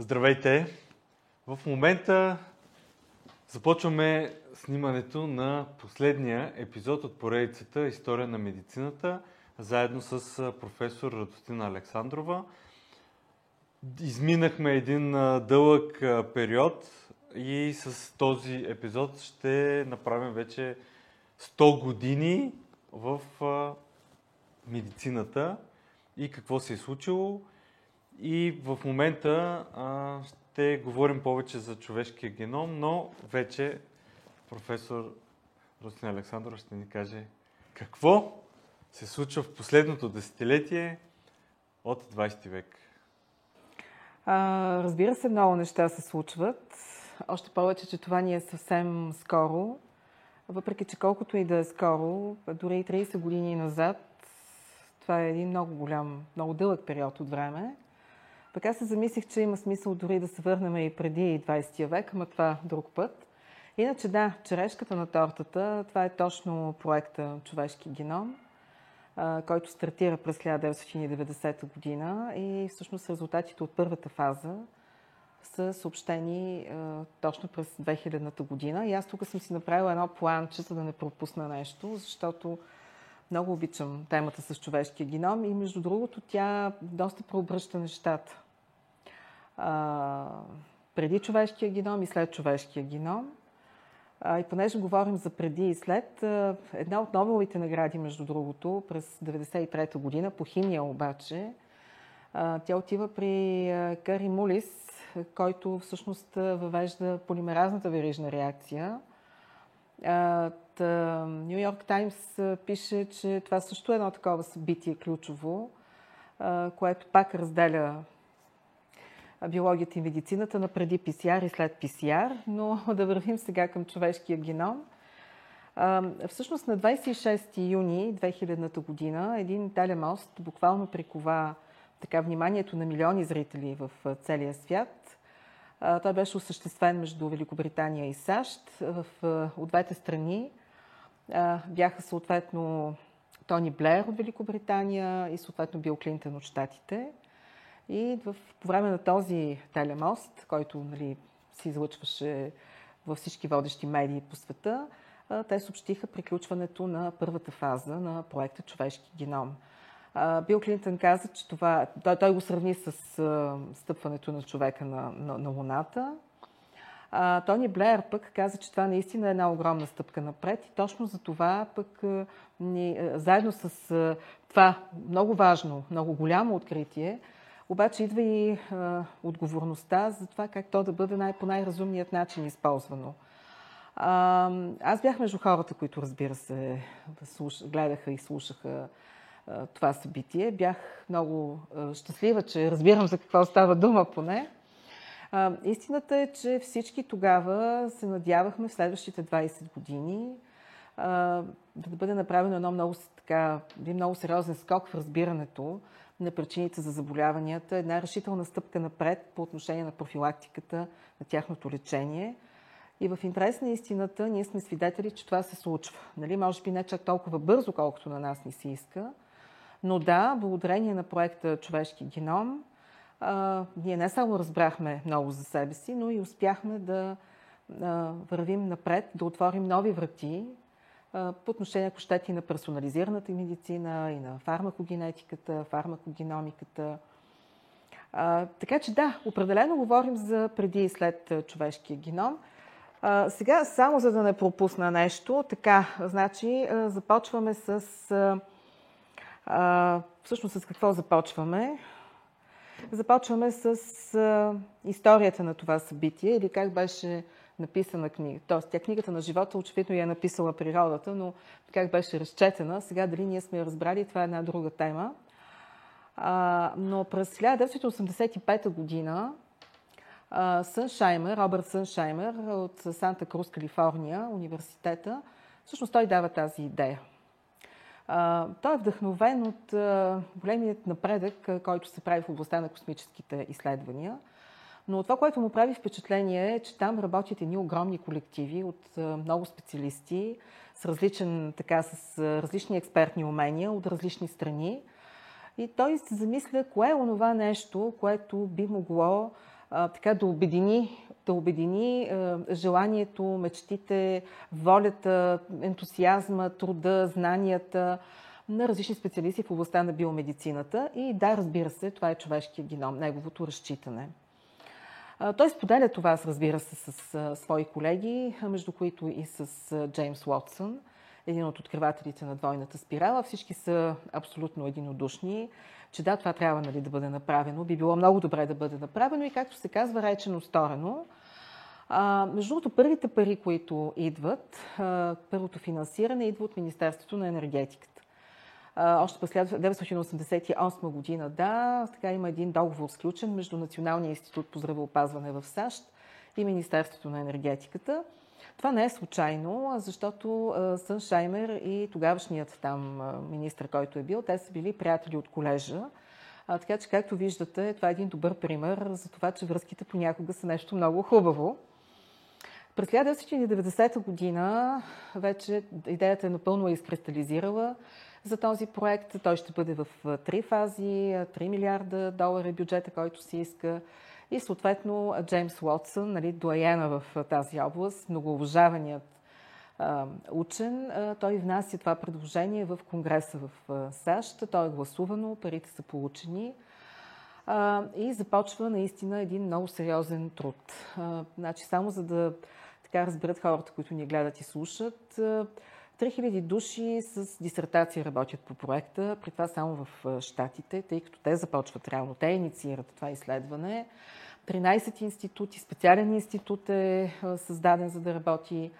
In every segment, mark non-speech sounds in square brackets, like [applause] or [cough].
Здравейте! В момента започваме снимането на последния епизод от поредицата История на медицината, заедно с професор Радостина Александрова. Изминахме един дълъг период и с този епизод ще направим вече 100 години в медицината и какво се е случило. И в момента а, ще говорим повече за човешкия геном, но вече професор Русин Александров ще ни каже какво се случва в последното десетилетие от 20 век. А, разбира се, много неща се случват. Още повече, че това ни е съвсем скоро. Въпреки, че колкото и да е скоро, дори и 30 години назад, това е един много голям, много дълъг период от време. Така се замислих, че има смисъл дори да се върнем и преди 20 век, ама това друг път. Иначе да, черешката на тортата, това е точно проекта Човешки геном, който стартира през 1990 година и всъщност резултатите от първата фаза са съобщени точно през 2000 година. И аз тук съм си направила едно планче, за да не пропусна нещо, защото много обичам темата с човешкия геном и между другото тя доста преобръща нещата. Преди човешкия геном и след човешкия геном. И понеже говорим за преди и след, една от Нобеловите награди, между другото, през 1993 година, по химия обаче, а, тя отива при Кари Мулис, който всъщност въвежда полимеразната верижна реакция. Нью Йорк Таймс пише, че това също е едно такова събитие ключово, което пак разделя биологията и медицината на преди ПСР и след ПСР, но [laughs] да вървим сега към човешкия геном. Всъщност на 26 юни 2000 година един телемост буквално прикова така вниманието на милиони зрители в целия свят. Той беше осъществен между Великобритания и САЩ. В, от двете страни бяха съответно Тони Блер от Великобритания и съответно Бил Клинтън от Штатите. И в, по време на този телемост, който нали, се излъчваше във всички водещи медии по света, те съобщиха приключването на първата фаза на проекта Човешки геном. Бил Клинтън каза, че това, той, той го сравни с стъпването на човека на, на, на Луната. А, Тони Блеер пък каза, че това наистина е една огромна стъпка напред и точно за това пък ни, заедно с това много важно, много голямо откритие, обаче идва и а, отговорността за това как то да бъде най- по най-разумният начин използвано. А, аз бях между хората, които, разбира се, слуш... гледаха и слушаха а, това събитие. Бях много а, щастлива, че разбирам за какво става дума поне. А, истината е, че всички тогава се надявахме в следващите 20 години да бъде направено едно много, така, един много сериозен скок в разбирането на причините за заболяванията, една решителна стъпка напред по отношение на профилактиката, на тяхното лечение. И в интерес на истината ние сме свидетели, че това се случва. Нали? Може би не чак толкова бързо, колкото на нас ни се иска, но да, благодарение на проекта Човешки геном, а, ние не само разбрахме много за себе си, но и успяхме да а, вървим напред, да отворим нови врати по отношение, ако щете, на персонализираната медицина, и на фармакогенетиката, фармакогеномиката. А, така че да, определено говорим за преди и след човешкия геном. А, сега, само за да не пропусна нещо, така, значи, започваме с... А, всъщност с какво започваме? Започваме с а, историята на това събитие или как беше написана книга. Тоест, тя книгата на живота очевидно я е написала природата, но как беше разчетена. Сега дали ние сме разбрали, това е една друга тема. А, но през 1985 година Съншаймер, Робърт Съншаймер от Санта Крус, Калифорния, университета, всъщност той дава тази идея. Той е вдъхновен от големият напредък, който се прави в областта на космическите изследвания. Но това, което му прави впечатление е, че там работят едни огромни колективи от много специалисти с, различен, така, с различни експертни умения от различни страни. И той се замисля кое е онова нещо, което би могло така да обедини, да обедини желанието, мечтите, волята, ентусиазма, труда, знанията на различни специалисти в областта на биомедицината. И да, разбира се, това е човешкия геном, неговото разчитане. Той споделя това, разбира се, с свои колеги, между които и с Джеймс Уотсън, един от откривателите на двойната спирала. Всички са абсолютно единодушни, че да, това трябва нали, да бъде направено. Би било много добре да бъде направено и, както се казва, речено сторено. А, между другото, първите пари, които идват, а, първото финансиране идва от Министерството на енергетиката. Още през 1988 година, да, така има един договор сключен между Националния институт по здравеопазване в САЩ и Министерството на енергетиката. Това не е случайно, защото Сън Шаймер и тогавашният там министр, който е бил, те са били приятели от колежа. А, така че, както виждате, това е един добър пример за това, че връзките понякога са нещо много хубаво. През 1990 година вече идеята е напълно изкристализирала за този проект. Той ще бъде в три фази, 3 милиарда долара бюджета, който се иска. И съответно Джеймс Уотсън, нали, доаяна в тази област, многоуважаваният учен, той внася това предложение в Конгреса в САЩ. То е гласувано, парите са получени и започва наистина един много сериозен труд. Значи, само за да така разберат хората, които ни гледат и слушат, 3000 души с дисертация работят по проекта, при това само в Штатите, тъй като те започват реално, те инициират това изследване. 13 институти, специален институт е създаден за да работи.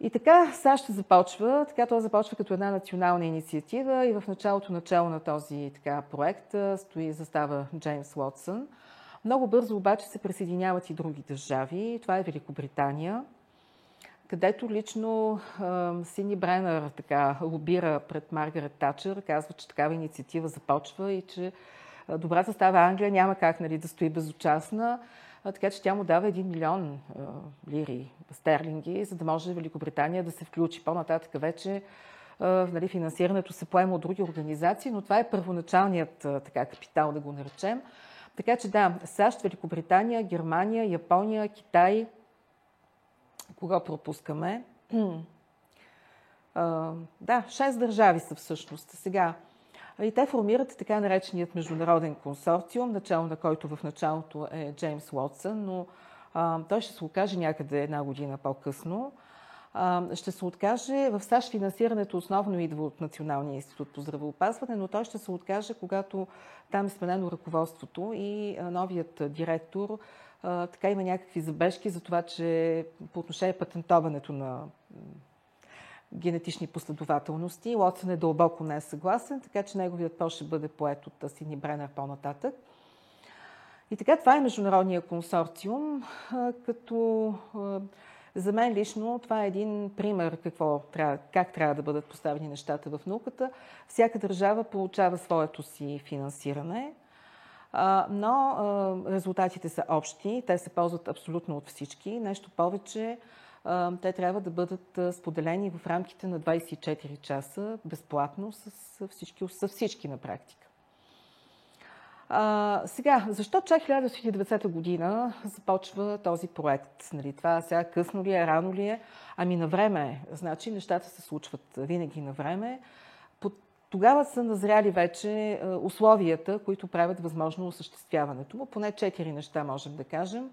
И така САЩ започва, така той започва като една национална инициатива и в началото начало на този така, проект стои застава Джеймс Уотсън. Много бързо обаче се присъединяват и други държави. Това е Великобритания, където лично Сини Бренър така лобира пред Маргарет Тачър, казва, че такава инициатива започва и че добрата става Англия няма как нали, да стои безучастна, така че тя му дава 1 милион лири стерлинги, за да може Великобритания да се включи. По-нататък вече нали, финансирането се поема от други организации, но това е първоначалният така, капитал, да го наречем. Така че да, САЩ, Великобритания, Германия, Япония, Китай. Кога пропускаме? да, шест държави са всъщност. Сега, и те формират така нареченият международен консорциум, начало на който в началото е Джеймс Уотсън, но а, той ще се окаже някъде една година по-късно. А, ще се откаже, в САЩ финансирането основно идва от Националния институт по здравеопазване, но той ще се откаже, когато там е сменено ръководството и а, новият директор така има някакви забежки за това, че по отношение патентоването на генетични последователности. Лотсън е дълбоко не е съгласен, така че неговият пост ще бъде поет от Сини Бренер по-нататък. И така, това е международния консорциум, като за мен лично това е един пример какво трябва, как трябва да бъдат поставени нещата в науката. Всяка държава получава своето си финансиране, но резултатите са общи, те се ползват абсолютно от всички. Нещо повече, те трябва да бъдат споделени в рамките на 24 часа безплатно с всички, с всички на практика. А, сега, защо чак 1990 година започва този проект? Нали, това сега късно ли е, рано ли е? Ами на време е. Значи нещата се случват винаги на време. Тогава са назряли вече условията, които правят възможно осъществяването му. Поне четири неща можем да кажем.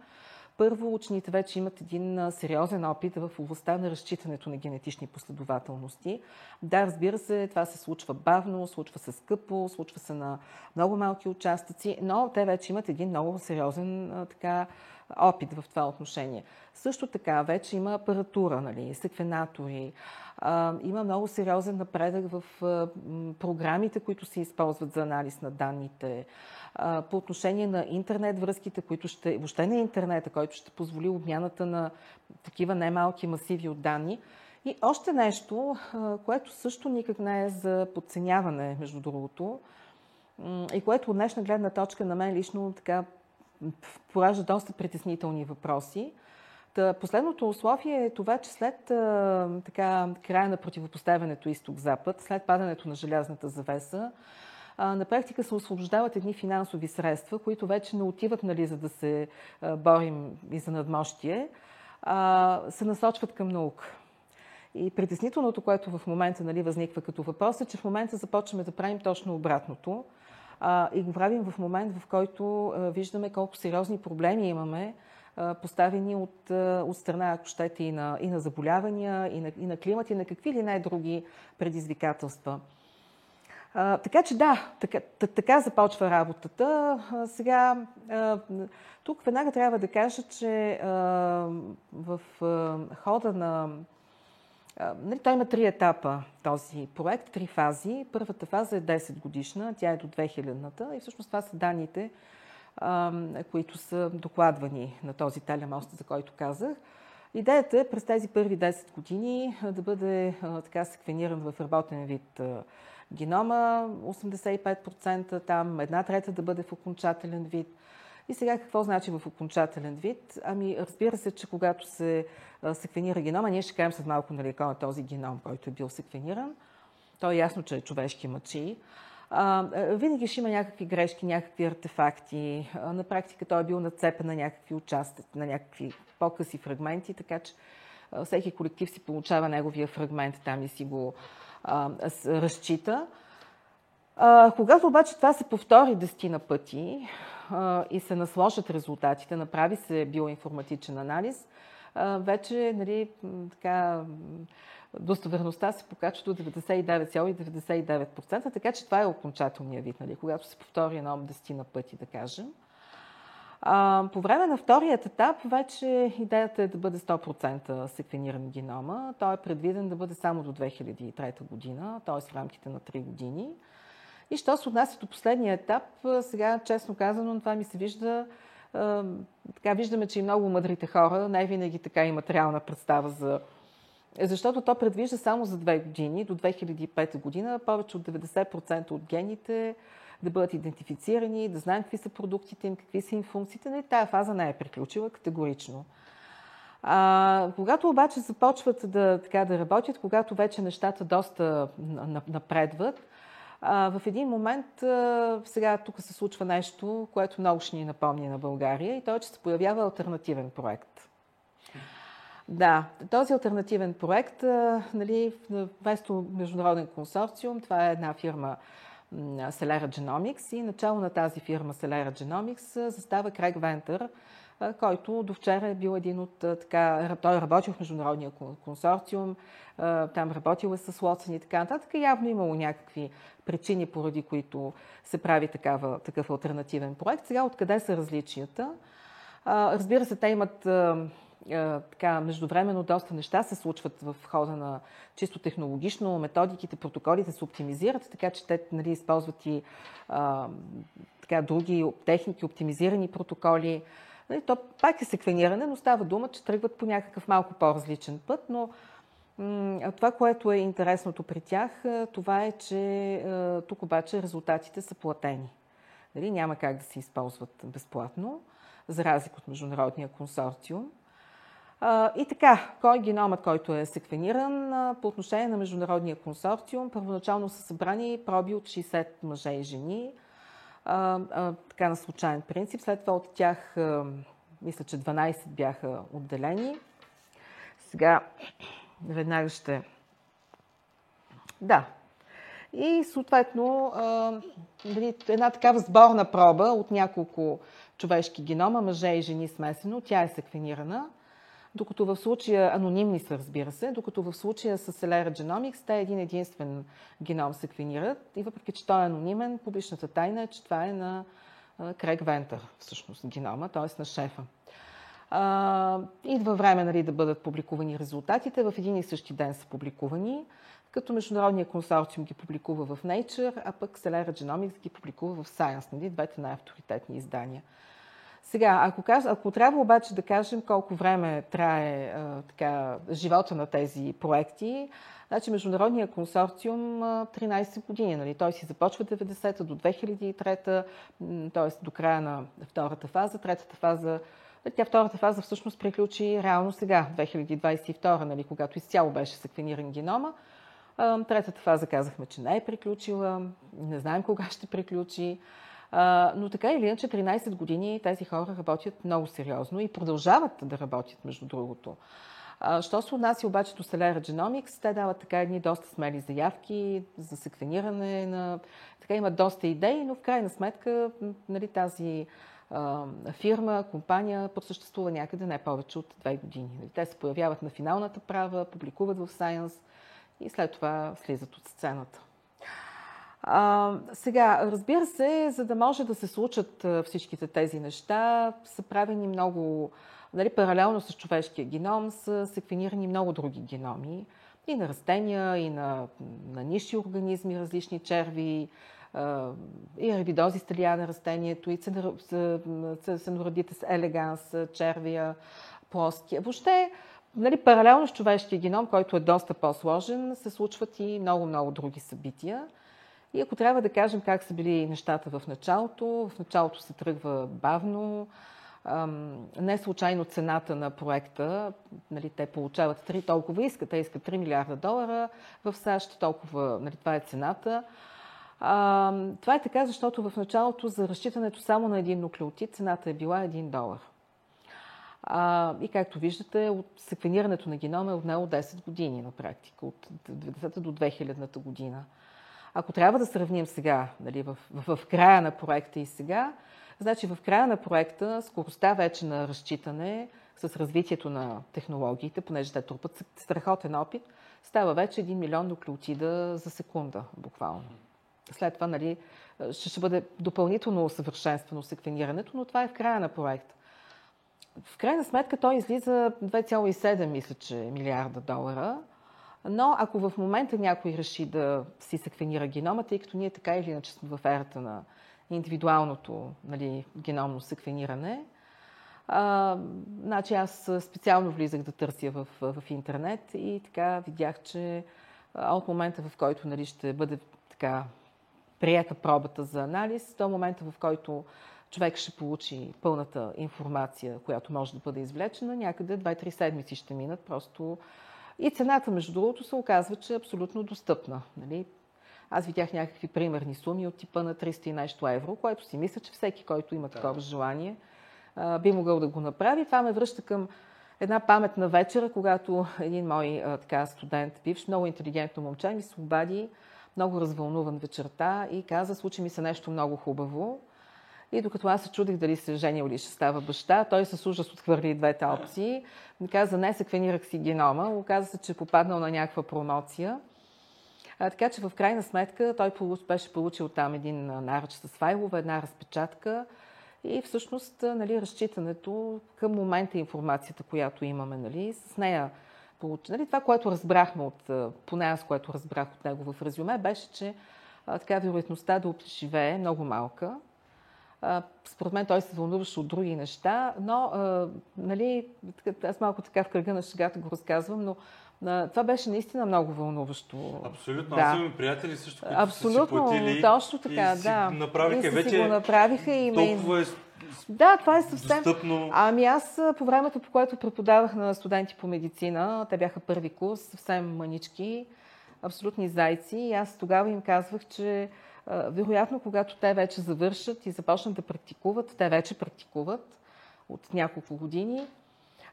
Първо, учените вече имат един сериозен опит в областта на разчитането на генетични последователности. Да, разбира се, това се случва бавно, случва се скъпо, случва се на много малки участъци, но те вече имат един много сериозен така, опит в това отношение. Също така, вече има апаратура, нали, секвенатори, има много сериозен напредък в програмите, които се използват за анализ на данните по отношение на интернет връзките, които ще, въобще не интернета, който ще позволи обмяната на такива немалки масиви от данни. И още нещо, което също никак не е за подценяване, между другото, и което от днешна гледна точка на мен лично така поражда доста притеснителни въпроси. Последното условие е това, че след така, края на противопоставянето изток-запад, след падането на желязната завеса, на практика се освобождават едни финансови средства, които вече не отиват нали, за да се борим и за надмощие, а се насочват към наука. И притеснителното, което в момента нали, възниква като въпрос е, че в момента започваме да правим точно обратното. А, и го правим в момент, в който а, виждаме колко сериозни проблеми имаме, а, поставени от, от страна, ако щете, и на, и на заболявания, и на, и на климат, и на какви ли не други предизвикателства. А, така че да, така, така започва работата. А, сега, а, тук веднага трябва да кажа, че а, в а, хода на Нали, той има три етапа, този проект, три фази. Първата фаза е 10 годишна, тя е до 2000-та и всъщност това са данните, които са докладвани на този телемост, за който казах. Идеята е през тези първи 10 години да бъде така секвениран в работен вид генома, 85%, там една трета да бъде в окончателен вид – и сега какво значи в окончателен вид? Ами, разбира се, че когато се секвенира генома, ние ще кажем след малко нали, кой е този геном, който е бил секвениран. То е ясно, че е човешки мъчи. А, винаги ще има някакви грешки, някакви артефакти. А, на практика той е бил нацепен на някакви участъци, на някакви по-къси фрагменти, така че а, всеки колектив си получава неговия фрагмент там и си го а, разчита. А, когато обаче това се повтори дестина пъти, и се насложат резултатите, направи се биоинформатичен анализ, вече нали, така, достоверността се покачва до 99,99%, така че това е окончателният вид, нали, когато се повтори едно десетина пъти, да кажем. По време на вторият етап вече идеята е да бъде 100% секвениран генома. Той е предвиден да бъде само до 2003 година, т.е. в рамките на 3 години. И що се отнася до последния етап, сега, честно казано, това ми се вижда така виждаме, че и много мъдрите хора не винаги така имат реална представа за... Защото то предвижда само за две години, до 2005 година, повече от 90% от гените да бъдат идентифицирани, да знаем какви са продуктите им, какви са им функциите. Не, тая фаза не е приключила категорично. А, когато обаче започват да, така, да работят, когато вече нещата доста напредват, в един момент сега тук се случва нещо, което много ще ни напомни на България и то е, че се появява альтернативен проект. Да, този альтернативен проект, нали, вместо международен консорциум, това е една фирма Celera Genomics и начало на тази фирма Celera Genomics застава Крайг Вентър, който до вчера е бил един от така, той е работил в международния консорциум, там работил е с Лотсън и така нататък. Явно имало някакви причини, поради които се прави такава, такъв альтернативен проект. Сега откъде са различията? Разбира се, те имат така, междувременно доста неща се случват в хода на чисто технологично, методиките, протоколите се оптимизират, така че те нали, използват и а, така, други техники, оптимизирани протоколи. Нали, то пак е секвениране, но става дума, че тръгват по някакъв малко по-различен път, но това, което е интересното при тях, това е, че тук обаче резултатите са платени. Нали? Няма как да се използват безплатно, за разлика от Международния консорциум. И така, кой е геномът, който е секвениран? По отношение на Международния консорциум, първоначално са събрани проби от 60 мъже и жени, така на случайен принцип. След това от тях, мисля, че 12 бяха отделени. Сега веднага ще... Да. И съответно нали, една такава сборна проба от няколко човешки генома, мъже и жени смесено, тя е секвенирана. Докато в случая, анонимни са, разбира се, докато в случая с Celera Genomics, те един единствен геном секвенират и въпреки, че той е анонимен, публичната тайна е, че това е на Крейг Вентър, всъщност генома, т.е. на шефа. А, идва време нали, да бъдат публикувани резултатите. В един и същи ден са публикувани, като Международния консорциум ги публикува в Nature, а пък Celera Genomics ги публикува в Science, нали, двете най-авторитетни издания. Сега, ако, каз... ако трябва обаче да кажем колко време трае а, така, живота на тези проекти, значи Международния консорциум а, 13 години. Нали? Той си започва 90-та до 2003-та, т.е. до края на втората фаза. Третата фаза тя втората фаза всъщност приключи реално сега, 2022, нали, когато изцяло беше секвениран генома. Третата фаза казахме, че не е приключила, не знаем кога ще приключи. Но така или иначе, 13 години тези хора работят много сериозно и продължават да работят, между другото. Що се отнася обаче до Celera Genomics, те дават така едни доста смели заявки за секвениране на... Така имат доста идеи, но в крайна сметка нали, тази фирма, компания просъществува някъде не повече от две години. Нали, те се появяват на финалната права, публикуват в Science и след това слизат от сцената. А, сега, разбира се, за да може да се случат всичките тези неща, са правени много Нали, паралелно с човешкия геном са секвенирани много други геноми. И на растения, и на, на ниши организми, различни черви, и арбидози сталия на растението, и ценородитес елеганс, червия, плоския. Въобще, нали, паралелно с човешкия геном, който е доста по-сложен, се случват и много-много други събития. И ако трябва да кажем как са били нещата в началото, в началото се тръгва бавно, не случайно цената на проекта, нали, те получават 3, толкова искат, те искат 3 милиарда долара в САЩ, толкова, нали, това е цената. Това е така, защото в началото за разчитането само на един нуклеотид цената е била 1 долар. А, и както виждате, от секвенирането на генома е отнело 10 години на практика, от 90 до 2000 година. Ако трябва да сравним сега, нали, в, в, в края на проекта и сега, Значи в края на проекта скоростта вече на разчитане с развитието на технологиите, понеже те трупат страхотен опит, става вече 1 милион нуклеотида за секунда, буквално. След това нали, ще, ще бъде допълнително усъвършенствано секвенирането, но това е в края на проекта. В крайна сметка той излиза 2,7, мисля, че милиарда долара. Но ако в момента някой реши да си секвенира генома, тъй като ние така или иначе сме в ерата на индивидуалното нали, геномно секвениране. А, значи аз специално влизах да търся в, в интернет и така видях, че от момента, в който нали, ще бъде така прията пробата за анализ, до момента, в който човек ще получи пълната информация, която може да бъде извлечена, някъде 2-3 седмици ще минат. Просто и цената, между другото, се оказва, че е абсолютно достъпна. Нали? Аз видях някакви примерни суми от типа на 300 и нещо евро, което си мисля, че всеки, който има такова да. желание, би могъл да го направи. Това ме връща към една паметна вечера, когато един мой така, студент, бивш, много интелигентно момче, ми се обади, много развълнуван вечерта и каза, случи ми се нещо много хубаво. И докато аз се чудих дали се женил или ще става баща, той с ужас отхвърли двете опции. Ми каза, не, секвенирах си генома. Оказа се, че е попаднал на някаква промоция. А, така че в крайна сметка той беше получил там един наръч с файлове, една разпечатка и всъщност нали, разчитането към момента информацията, която имаме, нали, с нея получи. Нали, това, което разбрахме от, поне аз, което разбрах от него в резюме, беше, че а, така вероятността да живее е много малка. Според мен той се вълнуваше от други неща, но нали, аз малко така в кръга на шегата го разказвам, но това беше наистина много вълнуващо. Абсолютно. Да. Аз имам приятели също, които Абсолютно, са си платили точно така, и да. Си направиха и вече. Си го направиха и толкова е да, това е съвсем. Достъпно. Ами аз по времето, по което преподавах на студенти по медицина, те бяха първи курс, съвсем манички, абсолютни зайци. И аз тогава им казвах, че вероятно, когато те вече завършат и започнат да практикуват, те вече практикуват от няколко години,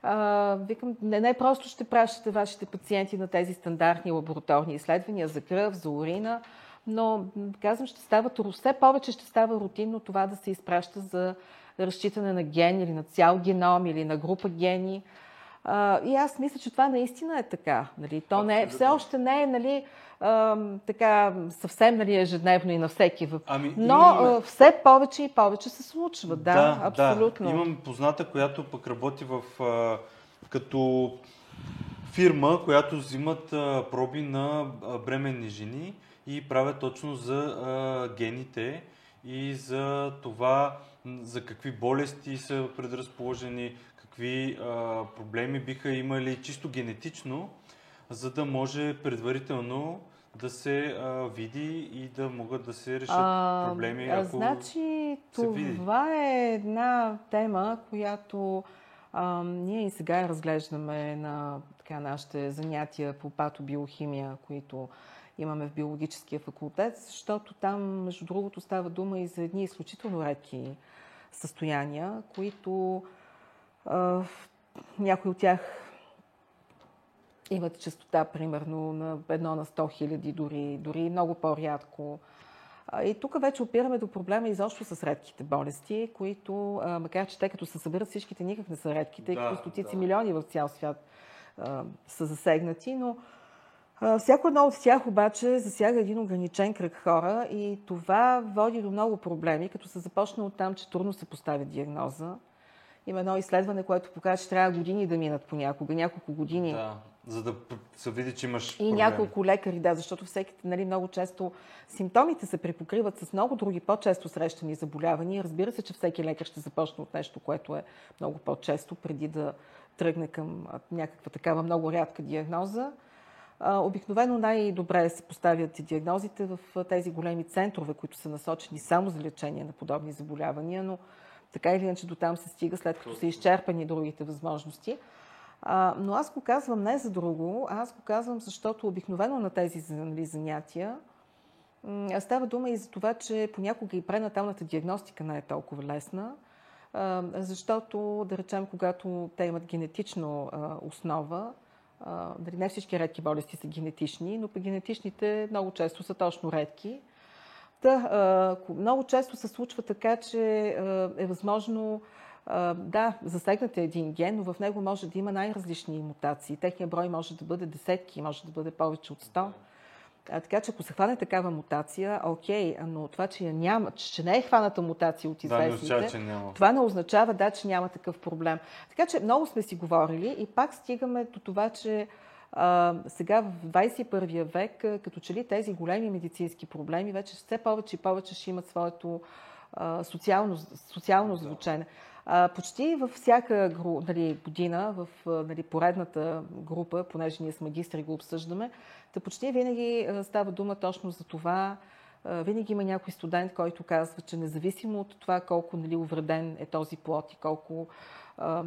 а, викам, не, не просто ще пращате вашите пациенти на тези стандартни лабораторни изследвания за кръв, за урина, но казвам, ще става, все повече ще става рутинно това да се изпраща за разчитане на ген или на цял геном или на група гени. А, и аз мисля, че това наистина е така. Нали? То не е, все още не е нали, а, така съвсем нали, ежедневно и на всеки въпрос. Ами, Но имаме... все повече и повече се случва. Да, да абсолютно. Да. Имам позната, която пък работи в а, като фирма, която взимат а, проби на бременни жени и правят точно за а, гените и за това за какви болести са предразположени, какви а, проблеми биха имали чисто генетично, за да може предварително да се а, види и да могат да се решат а, проблеми. Ако значи, това види. е една тема, която А, ние и сега разглеждаме на така, нашите занятия по патобиохимия, които имаме в биологическия факултет, защото там, между другото, става дума и за едни изключително редки състояния, които а, някои от тях имат частота примерно на едно на 100 хиляди, дори, дори много по-рядко. И тук вече опираме до проблема изобщо с редките болести, които, макар че те като се съберат всичките, никак не са редки, тъй като да, стотици да. милиони в цял свят а, са засегнати, но а, всяко едно от тях обаче засяга един ограничен кръг хора и това води до много проблеми, като се започна от там, че трудно се поставя диагноза. Има едно изследване, което показва, че трябва години да минат понякога, няколко години. Да за да се види, че имаш. И проблеми. няколко лекари, да, защото всеки, нали, много често симптомите се припокриват с много други по-често срещани заболявания. Разбира се, че всеки лекар ще започне от нещо, което е много по-често, преди да тръгне към някаква такава много рядка диагноза. Обикновено най-добре се поставят диагнозите в тези големи центрове, които са насочени само за лечение на подобни заболявания, но така или иначе до там се стига, след като са изчерпани другите възможности. А, но аз го казвам не за друго, аз го казвам, защото обикновено на тези нали, занятия става дума и за това, че понякога и пренаталната диагностика не е толкова лесна, а, защото, да речем, когато те имат генетична основа, а, дали не всички редки болести са генетични, но по генетичните много често са точно редки. Та, много често се случва така, че е възможно да, засегнат е един ген, но в него може да има най-различни мутации. Техният брой може да бъде десетки, може да бъде повече от 100. А, така че ако се хване такава мутация, окей, но това, че, я няма, че не е хваната мутация от известните, да, не това не означава, да, че няма такъв проблем. Така че много сме си говорили и пак стигаме до това, че а, сега в 21 век, като че ли тези големи медицински проблеми вече все повече и повече ще имат своето а, социално, социално звучене. А, почти във всяка нали, година, в нали, поредната група, понеже ние с магистри го обсъждаме, да почти винаги става дума точно за това. Винаги има някой студент, който казва, че независимо от това колко нали, увреден е този плод и колко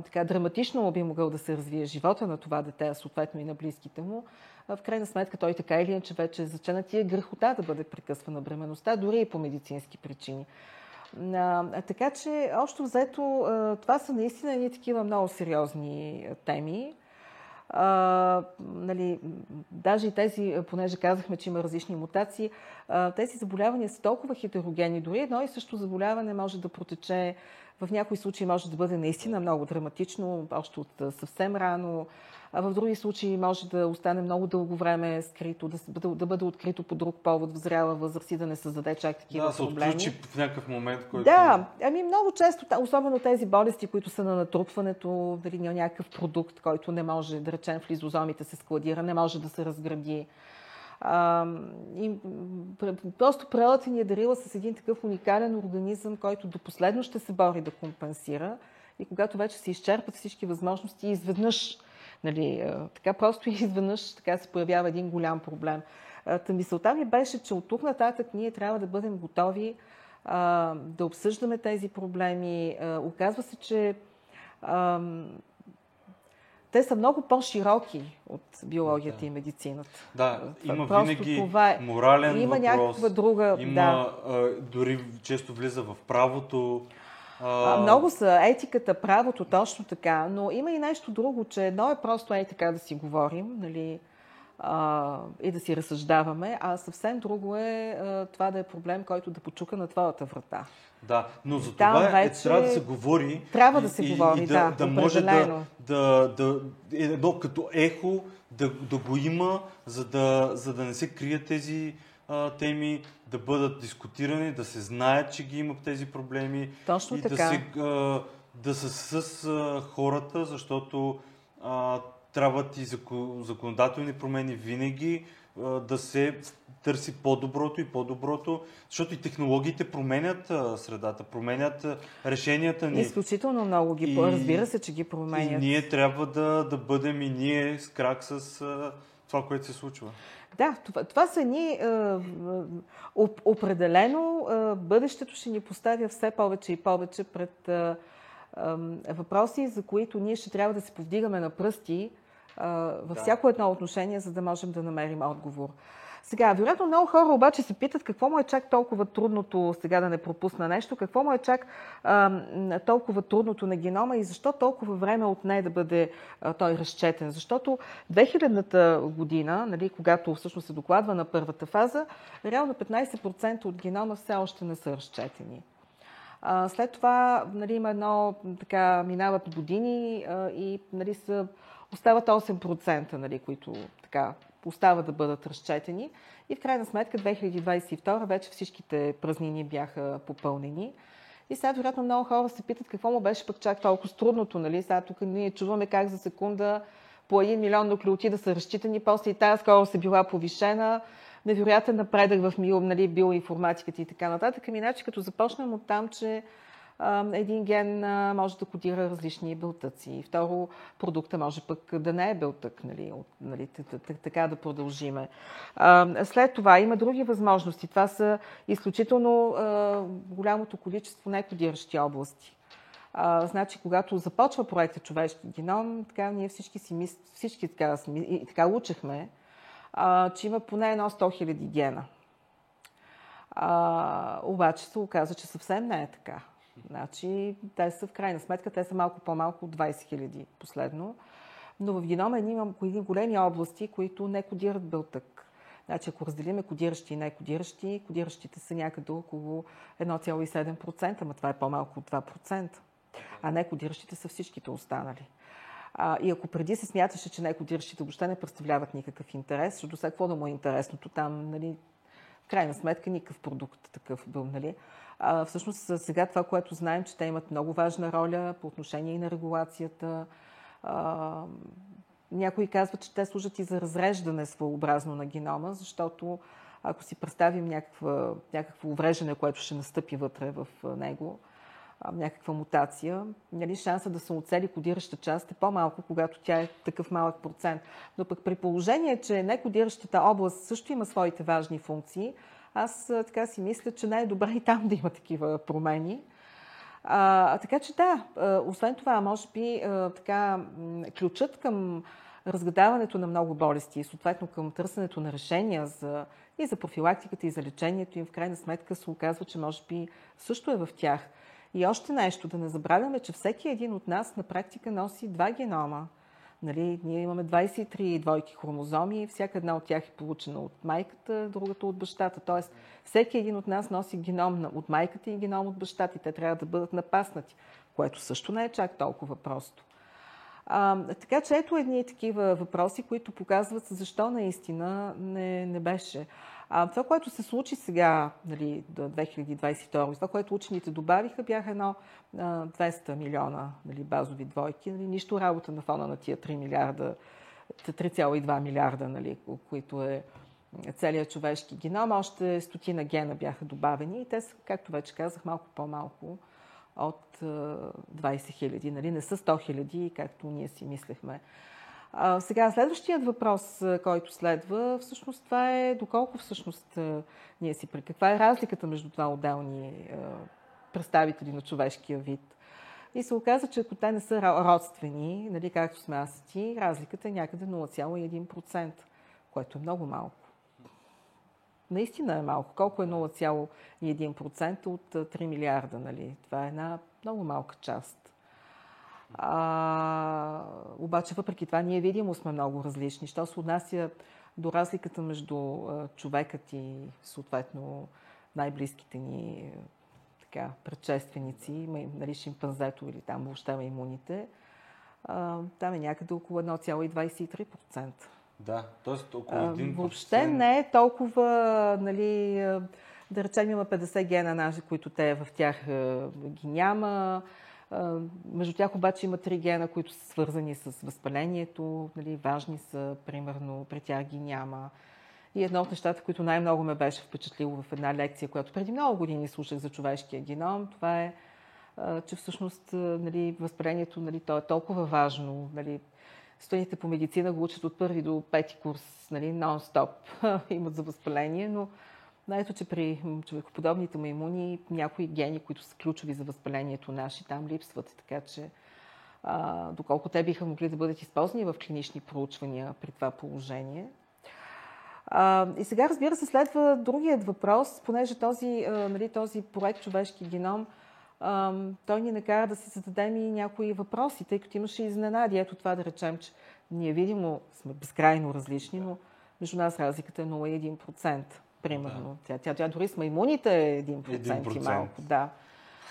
така драматично би могъл да се развие живота на това дете, съответно и на близките му, в крайна сметка той така или иначе вече е заченат и е грехота да бъде прекъсвана бременността, дори и по медицински причини. А, така че, общо взето, това са наистина едни такива много сериозни теми. А, нали, даже и тези, понеже казахме, че има различни мутации, тези заболявания са толкова хетерогенни. Дори едно и също заболяване може да протече, в някои случаи може да бъде наистина много драматично, още от съвсем рано, а в други случаи може да остане много дълго време скрито, да, бъде, да бъде открито по друг повод в зряла възраст и да не създаде чак такива да, проблеми. Да, се отключи в някакъв момент, който... Да, ами много често, особено тези болести, които са на натрупването, дали някакъв продукт, който не може, да речем, в лизозомите се складира, не може да се разгради. А, и просто природата ни е дарила с един такъв уникален организъм, който до последно ще се бори да компенсира. И когато вече се изчерпат всички възможности, изведнъж Нали, така просто [laughs] изведнъж така се появява един голям проблем. Та мисълта ми беше, че от тук нататък ние трябва да бъдем готови а, да обсъждаме тези проблеми. А, оказва се, че а, те са много по-широки от биологията да. и медицината. Да, има Просто винаги това е. морален има въпрос. някаква друга... Има, да. а, дори често влиза в правото. А... Много са етиката, правото, точно така, но има и нещо друго, че едно е просто е така да си говорим, нали, а, и да си разсъждаваме, а съвсем друго е а, това да е проблем, който да почука на твоята врата. Да, но за това е, вече... е, трябва да се говори. Трябва да се и, говори, и да, да, да може да, да, да, едно като ехо да, да го има, за да, за да не се крият тези а, теми, да бъдат дискутирани, да се знаят, че ги има тези проблеми. Точно и така. Да, се, а, да са с а, хората, защото а, трябват и законодателни промени винаги, да се търси по-доброто и по-доброто, защото и технологиите променят средата, променят решенията ни. Изключително много ги, и, разбира се, че ги променят. И ние трябва да, да бъдем и ние с крак с това, което се случва. Да, това, това са ни. Е, определено е, бъдещето ще ни поставя все повече и повече пред е, въпроси, за които ние ще трябва да се повдигаме на пръсти във да. всяко едно отношение, за да можем да намерим отговор. Сега, вероятно много хора обаче се питат какво му е чак толкова трудното, сега да не пропусна нещо, какво му е чак а, толкова трудното на генома и защо толкова време от нея да бъде а, той разчетен. Защото 2000-та година, нали, когато всъщност се докладва на първата фаза, реално 15% от генома все още не са разчетени. А, след това нали, има едно, така, минават години а, и нали, са, остават 8%, нали, които така остава да бъдат разчетени. И в крайна сметка 2022 вече всичките празнини бяха попълнени. И сега, вероятно, много хора се питат какво му беше пък чак толкова трудното. Нали? Сега тук ние чуваме как за секунда по 1 милион нуклеотида са разчитани, после и тази скоро се била повишена, невероятен напредък в нали, биоинформатиката и така нататък. Ами, иначе, като започнем от там, че един ген може да кодира различни белтъци. Второ, продукта може пък да не е белтък, нали, нали, така да продължиме. След това има други възможности. Това са изключително голямото количество некодиращи области. А, значи, когато започва проекта Човешки геном, така ние всички си мис... всички така, и така учехме, а, че има поне едно 100 000 гена. А, обаче се оказа, че съвсем не е така. Значи, те са в крайна сметка, те са малко по-малко от 20 000 последно. Но в генома ние едни големи области, които не кодират белтък. Значи, ако разделиме кодиращи и некодиращи, кодиращите са някъде около 1,7%, ама това е по-малко от 2%. А некодиращите са всичките останали. А, и ако преди се смяташе, че некодиращите въобще не представляват никакъв интерес, защото сега какво да му е интересното там, нали, крайна сметка никакъв продукт такъв был, нали. А, всъщност сега това, което знаем, че те имат много важна роля по отношение и на регулацията. А, някои казват, че те служат и за разреждане своеобразно на генома, защото ако си представим някаква, някакво увреждане, което ще настъпи вътре в него, някаква мутация, нали, шанса да се оцели кодираща част е по-малко, когато тя е такъв малък процент. Но пък при положение, че некодиращата област също има своите важни функции, аз така си мисля, че най-добре и там да има такива промени. А, така че да, освен това, може би така, ключът към разгадаването на много болести и съответно към търсенето на решения за, и за профилактиката, и за лечението им, в крайна сметка се оказва, че може би също е в тях. И още нещо, да не забравяме, че всеки един от нас на практика носи два генома. Нали, ние имаме 23 двойки хромозоми, всяка една от тях е получена от майката, другата от бащата. Тоест, всеки един от нас носи геном от майката и геном от бащата и те трябва да бъдат напаснати, което също не е чак толкова просто. А, така че ето едни такива въпроси, които показват защо наистина не, не беше. А, това, което се случи сега, нали, до 2022, това, което учените добавиха, бяха едно а, 200 милиона нали, базови двойки. Нали, нищо работа на фона на тия 3 милиарда, 3,2 милиарда, нали, които е целият човешки геном. Още стотина гена бяха добавени и те са, както вече казах, малко по-малко от 20 хиляди. Нали? Не са 100 хиляди, както ние си мислехме. Сега, следващият въпрос, който следва, всъщност това е доколко всъщност ние си при каква е разликата между това отделни представители на човешкия вид. И се оказа, че ако те не са родствени, нали, както сме аз ти, разликата е някъде 0,1%, което е много малко. Наистина е малко. Колко е 0,1% от 3 милиарда? Нали? Това е една много малка част. А, обаче, въпреки това, ние видимо сме много различни. Що се отнася до разликата между човекът и съответно най-близките ни така, предшественици, нали, шимпанзето или там въобще маймуните, а, там е някъде около 1,23%. Да, т.е. около 1%. Въобще не е толкова, нали, да речем има 50 гена наши, които те в тях ги няма. Между тях обаче има три гена, които са свързани с възпалението, нали, важни са, примерно, при тях ги няма. И едно от нещата, които най-много ме беше впечатлило в една лекция, която преди много години слушах за човешкия геном, това е, че всъщност нали, възпалението нали, то е толкова важно. Нали, студентите по медицина го учат от първи до пети курс, нали, нон-стоп [laughs] имат за възпаление, но Но ето, че при човекоподобните маймуни някои гени, които са ключови за възпалението наши, там липсват. Така че, а, доколко те биха могли да бъдат използвани в клинични проучвания при това положение. А, и сега, разбира се, следва другият въпрос, понеже този, а, нали, този проект Човешки геном, той ни накара да си зададем и някои въпроси, тъй като имаше изненади. Ето това да речем, че ние видимо сме безкрайно различни, но между нас разликата е 0,1%, примерно. Да. Тя, тя, тя дори с маймуните е 1%, 1%. и малко. Да.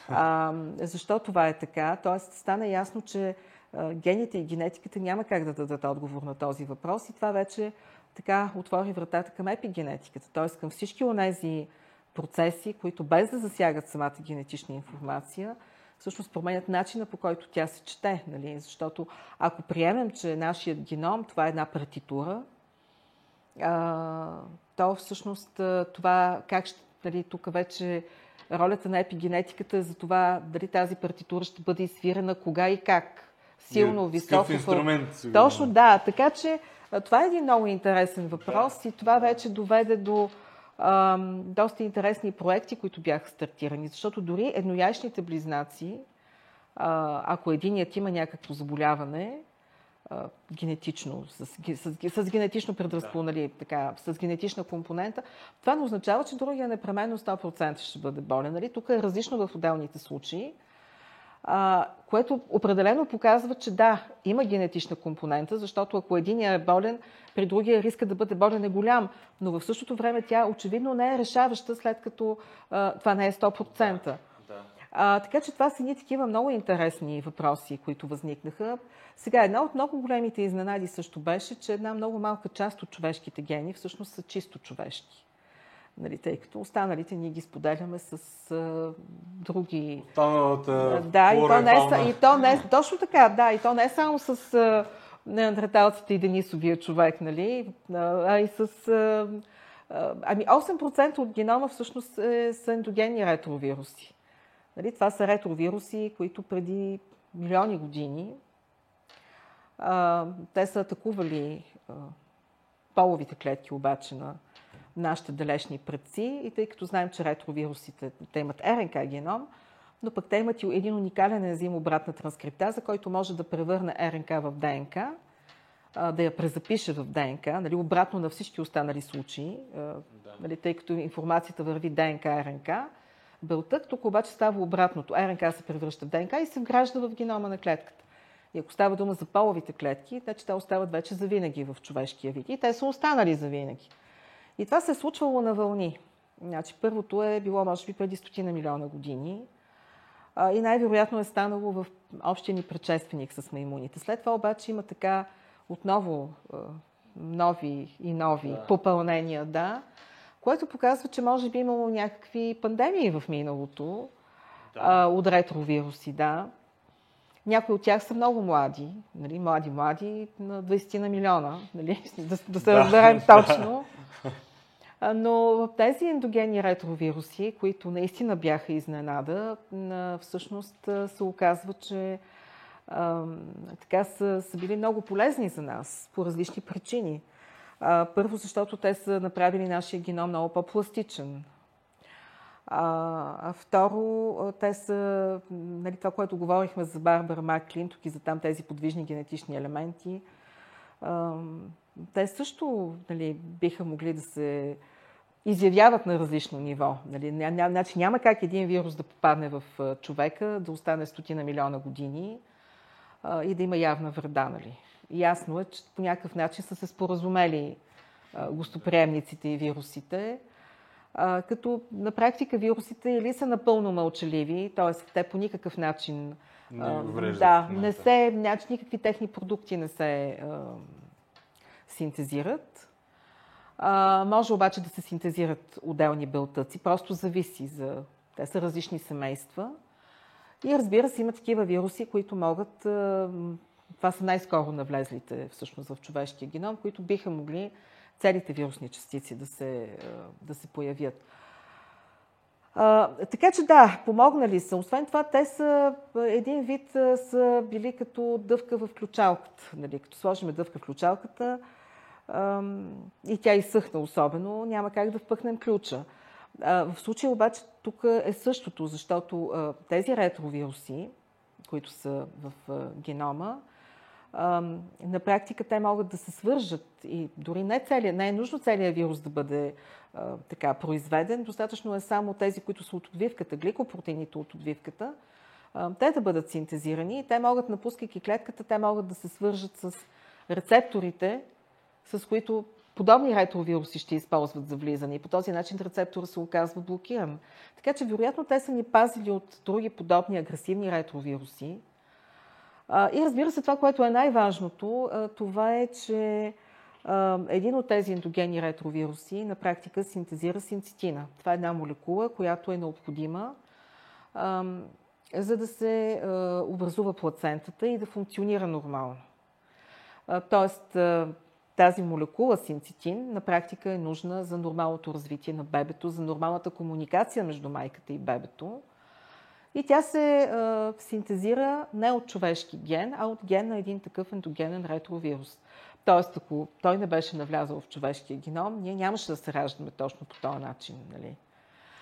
А, защо това е така? Тоест стана ясно, че а, гените и генетиката няма как да дадат отговор на този въпрос и това вече така отвори вратата към епигенетиката, т.е. към всички онези процеси, които без да засягат самата генетична информация, всъщност променят начина по който тя се чете. Нали? Защото ако приемем, че нашият геном това е една партитура, а, то всъщност това как ще, нали, тук вече ролята на епигенетиката е за това дали тази партитура ще бъде изсвирена, кога и как. Силно, високо. инструмент. Точно, да. Така че това е един много интересен въпрос да. и това вече доведе до а, доста интересни проекти, които бяха стартирани. Защото дори еднояйчните близнаци, а, ако единият има някакво заболяване, а, генетично, с, с, с, с генетично предразполнали, да. така, с генетична компонента, това не означава, че другия непременно 100% ще бъде болен. Нали? Тук е различно в отделните случаи а, което определено показва, че да, има генетична компонента, защото ако един е болен, при другия риска да бъде болен е голям, но в същото време тя очевидно не е решаваща, след като а, това не е 100%. А, така че това са ни такива много интересни въпроси, които възникнаха. Сега, една от много големите изненади също беше, че една много малка част от човешките гени всъщност са чисто човешки нали, тъй като останалите ние ги споделяме с а, други. Останалата да, и то, не е, и то не е, точно така, да, и то не е само с а, неандерталците и Денисовия човек, нали, а и с... А, ами 8% от генома всъщност е, са ендогенни ретровируси. Нали, това са ретровируси, които преди милиони години а, те са атакували а, половите клетки обаче на нашите далечни предци и тъй като знаем, че ретровирусите те имат РНК геном, но пък те имат и един уникален ензим обратна транскриптаза, който може да превърне РНК в ДНК, да я презапише в ДНК, нали, обратно на всички останали случаи, да. нали, тъй като информацията върви ДНК, Белтък, тук обаче става обратното. РНК се превръща в ДНК и се вгражда в генома на клетката. И ако става дума за половите клетки, значи те остават вече завинаги в човешкия вид. И те са останали завинаги. И това се е случвало на вълни. Значи, първото е било, може би, преди стотина милиона години. А, и най-вероятно е станало в общия ни предшественик с маймуните. След това обаче има така отново нови и нови да. попълнения, да, което показва, че може би имало някакви пандемии в миналото да. а, от ретровируси, да. Някои от тях са много млади, нали, млади-млади, на 20 на милиона, нали, [laughs] да, да се да. разберем точно. Но в тези ендогенни ретровируси, които наистина бяха изненада, всъщност се оказва, че а, така са, са били много полезни за нас по различни причини. Първо, защото те са направили нашия геном много по-пластичен. А, второ, те са, нали, това, което говорихме за Барбара Маклин, тук и за там тези подвижни генетични елементи, а, те също нали, биха могли да се изявяват на различно ниво. Нали? Значи няма как един вирус да попадне в човека, да остане стотина милиона години а, и да има явна вреда. Нали? Ясно е, че по някакъв начин са се споразумели а, гостоприемниците и вирусите, а, като на практика вирусите или са напълно мълчаливи, т.е. те по никакъв начин не да, не се, значи, никакви техни продукти не се а, синтезират, а, може обаче да се синтезират отделни белтъци, просто зависи за... Те са различни семейства. И разбира се, има такива вируси, които могат... Това са най-скоро навлезлите всъщност в човешкия геном, които биха могли целите вирусни частици да се, да се появят. А, така че да, помогнали са. Освен това, те са един вид са били като дъвка в ключалката. Нали? Като сложим дъвка в ключалката, и тя изсъхна особено, няма как да впъхнем ключа. В случая обаче тук е същото, защото тези ретровируси, които са в генома, на практика те могат да се свържат и дори не, целия, не е нужно целият вирус да бъде така произведен, достатъчно е само тези, които са от отвивката, гликопротеините от отвивката, а, те да бъдат синтезирани. И те могат, напускайки клетката, те могат да се свържат с рецепторите, с които подобни ретровируси ще използват за влизане. И по този начин рецептора се оказва блокиран. Така че, вероятно, те са ни пазили от други подобни агресивни ретровируси, и разбира се, това, което е най-важното, това е, че един от тези ендогенни ретровируси на практика синтезира синцитина. Това е една молекула, която е необходима за да се образува плацентата и да функционира нормално. Тоест, тази молекула синцитин на практика е нужна за нормалното развитие на бебето, за нормалната комуникация между майката и бебето. И тя се а, синтезира не от човешки ген, а от ген на един такъв ендогенен ретровирус. Тоест, ако той не беше навлязал в човешкия геном, ние нямаше да се раждаме точно по този начин. Нали?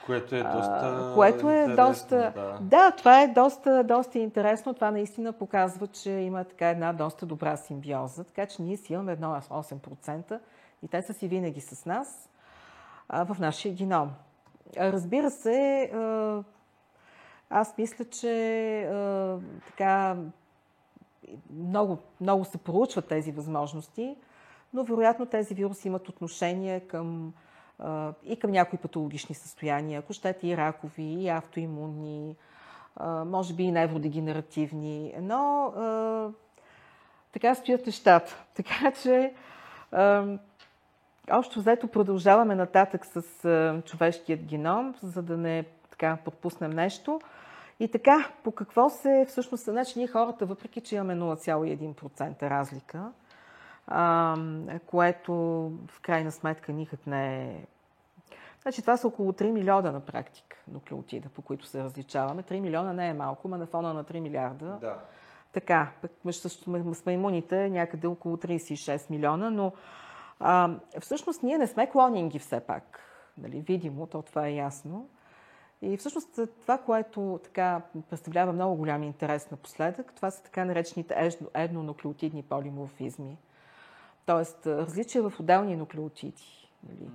Което е доста. А, което е доста. Да. да, това е доста, доста интересно. Това наистина показва, че има така една доста добра симбиоза. Така че ние си имаме 8% и те са си винаги с нас а, в нашия геном. Разбира се, аз мисля, че а, така много, много се проучват тези възможности, но вероятно тези вируси имат отношение към и към някои патологични състояния, ако щете и ракови, и автоимунни, може би и невродегенеративни, но така стоят нещата. [laughs] Така че общо взето продължаваме нататък с човешкият геном, за да не така пропуснем нещо. И така, по какво се всъщност, значи ние хората, въпреки че имаме 0,1% разлика, а, което в крайна сметка никак не е... Значи това са около 3 милиона на практика нуклеотида, по които се различаваме. 3 милиона не е малко, но на фона на 3 милиарда. Да. Така, с маймуните някъде около 36 милиона, но а, всъщност ние не сме клонинги все пак. Нали, видимо, то това е ясно. И всъщност това, което така представлява много голям интерес напоследък, това са така наречените еднонуклеотидни полиморфизми. Тоест различия в отделни нуклеотиди. Нали?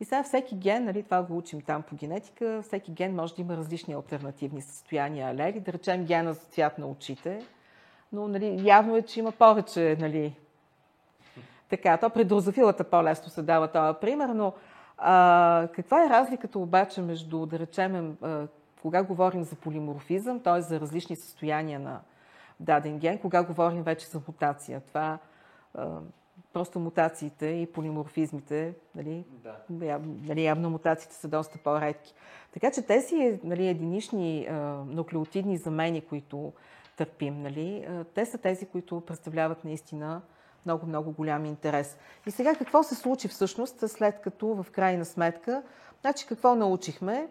И сега всеки ген, нали, това го учим там по генетика, всеки ген може да има различни альтернативни състояния, алели, да речем гена за цвят на очите, но нали, явно е, че има повече, нали, така, то при дрозофилата по-лесно се дава този пример, но а, каква е разликата обаче между, да речем, а, кога говорим за полиморфизъм, т.е. за различни състояния на даден ген, кога говорим вече за мутация? Това просто мутациите и полиморфизмите, нали, да. нали, явно мутациите са доста по-редки. Така че тези нали, единични а, нуклеотидни замени, които търпим, нали, а, те са тези, които представляват наистина много, много голям интерес. И сега какво се случи всъщност, след като в крайна сметка, значи какво научихме?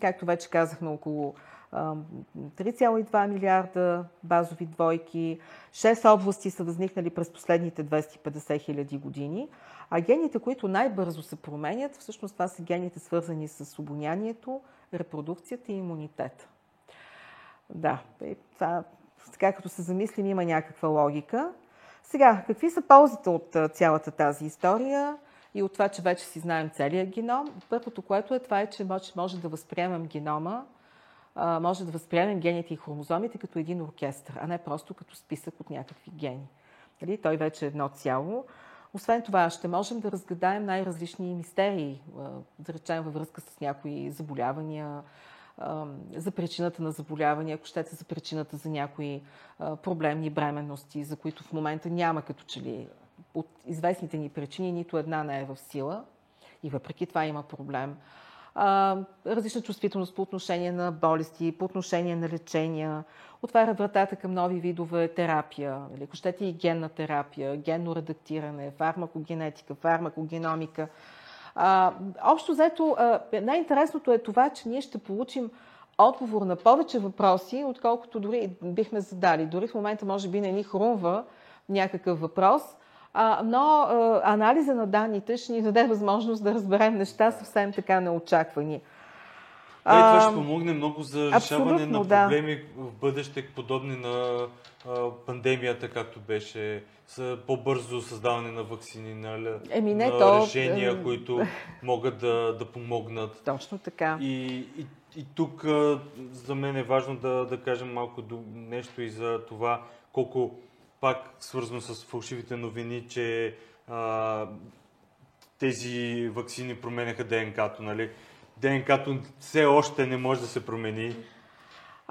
Както вече казахме, около 3,2 милиарда базови двойки, 6 области са възникнали през последните 250 хиляди години, а гените, които най-бързо се променят, всъщност това са гените свързани с обонянието, репродукцията и имунитета. Да, това, така като се замислим, има някаква логика. Сега, какви са ползите от цялата тази история и от това, че вече си знаем целият геном? Първото, което е това е, че може, може да възприемем генома, може да възприемем гените и хромозомите като един оркестър, а не просто като списък от някакви гени. Нали? Той вече е едно цяло. Освен това, ще можем да разгадаем най-различни мистерии, да речем във връзка с някои заболявания, за причината на заболявания, ако щете за причината за някои проблемни бременности, за които в момента няма като че ли от известните ни причини нито една не е в сила. И въпреки това има проблем. различна чувствителност по отношение на болести, по отношение на лечения, отваря вратата към нови видове терапия, нали, ако щете и генна терапия, генно редактиране, фармакогенетика, фармакогеномика – а, общо взето, най-интересното е това, че ние ще получим отговор на повече въпроси, отколкото дори бихме задали. Дори в момента може би не ни хрумва някакъв въпрос, А, но а, анализа на данните ще ни даде възможност да разберем неща съвсем така неочаквани. Е, това ще помогне много за решаване на да. проблеми в бъдеще, подобни на а, пандемията, както беше, по-бързо създаване на вакцини, на, Еми, не, на то, решения, които [laughs] могат да, да помогнат. Точно така. И, и, и тук за мен е важно да, да кажем малко нещо и за това колко пак свързано с фалшивите новини, че а, тези вакцини променяха ДНК-то, нали? ДНК-то все още не може да се промени.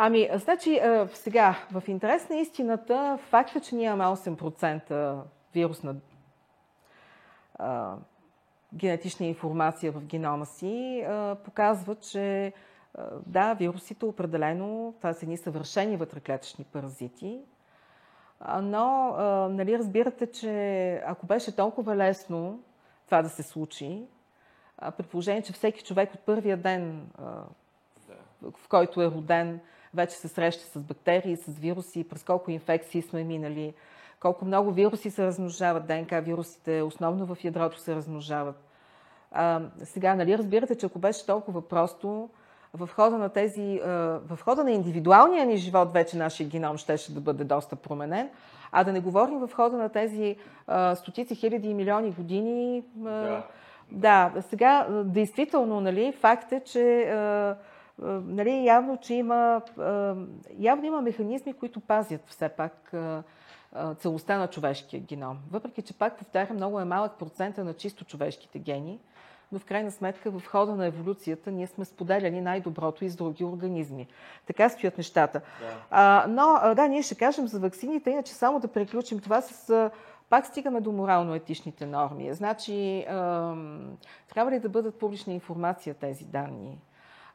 Ами, значи, сега, в интерес на истината, факта, че ние имаме 8% вирусна а, генетична информация в генома си, а, показва, че а, да, вирусите определено, това са едни съвършени вътреклетъчни паразити, но нали, разбирате, че ако беше толкова лесно това да се случи, при положение, че всеки човек от първия ден, в който е роден, вече се среща с бактерии, с вируси, през колко инфекции сме минали, колко много вируси се размножават, ДНК вирусите основно в ядрото се размножават. А, сега, нали разбирате, че ако беше толкова просто, в хода на тези, в хода на индивидуалния ни живот вече нашия геном щеше да бъде доста променен, а да не говорим в хода на тези стотици хиляди и милиони години. Да. Да, сега, действително, нали, факт е, че нали, явно, че има, явно има механизми, които пазят все пак целостта на човешкия геном. Въпреки, че пак повтарям, много е малък процента на чисто човешките гени, но в крайна сметка в хода на еволюцията ние сме споделяли най-доброто и с други организми. Така стоят нещата. Да. А, но да, ние ще кажем за вакцините, иначе само да приключим това с... Пак стигаме до морално-етичните норми. Значи, трябва ли да бъдат публична информация тези данни?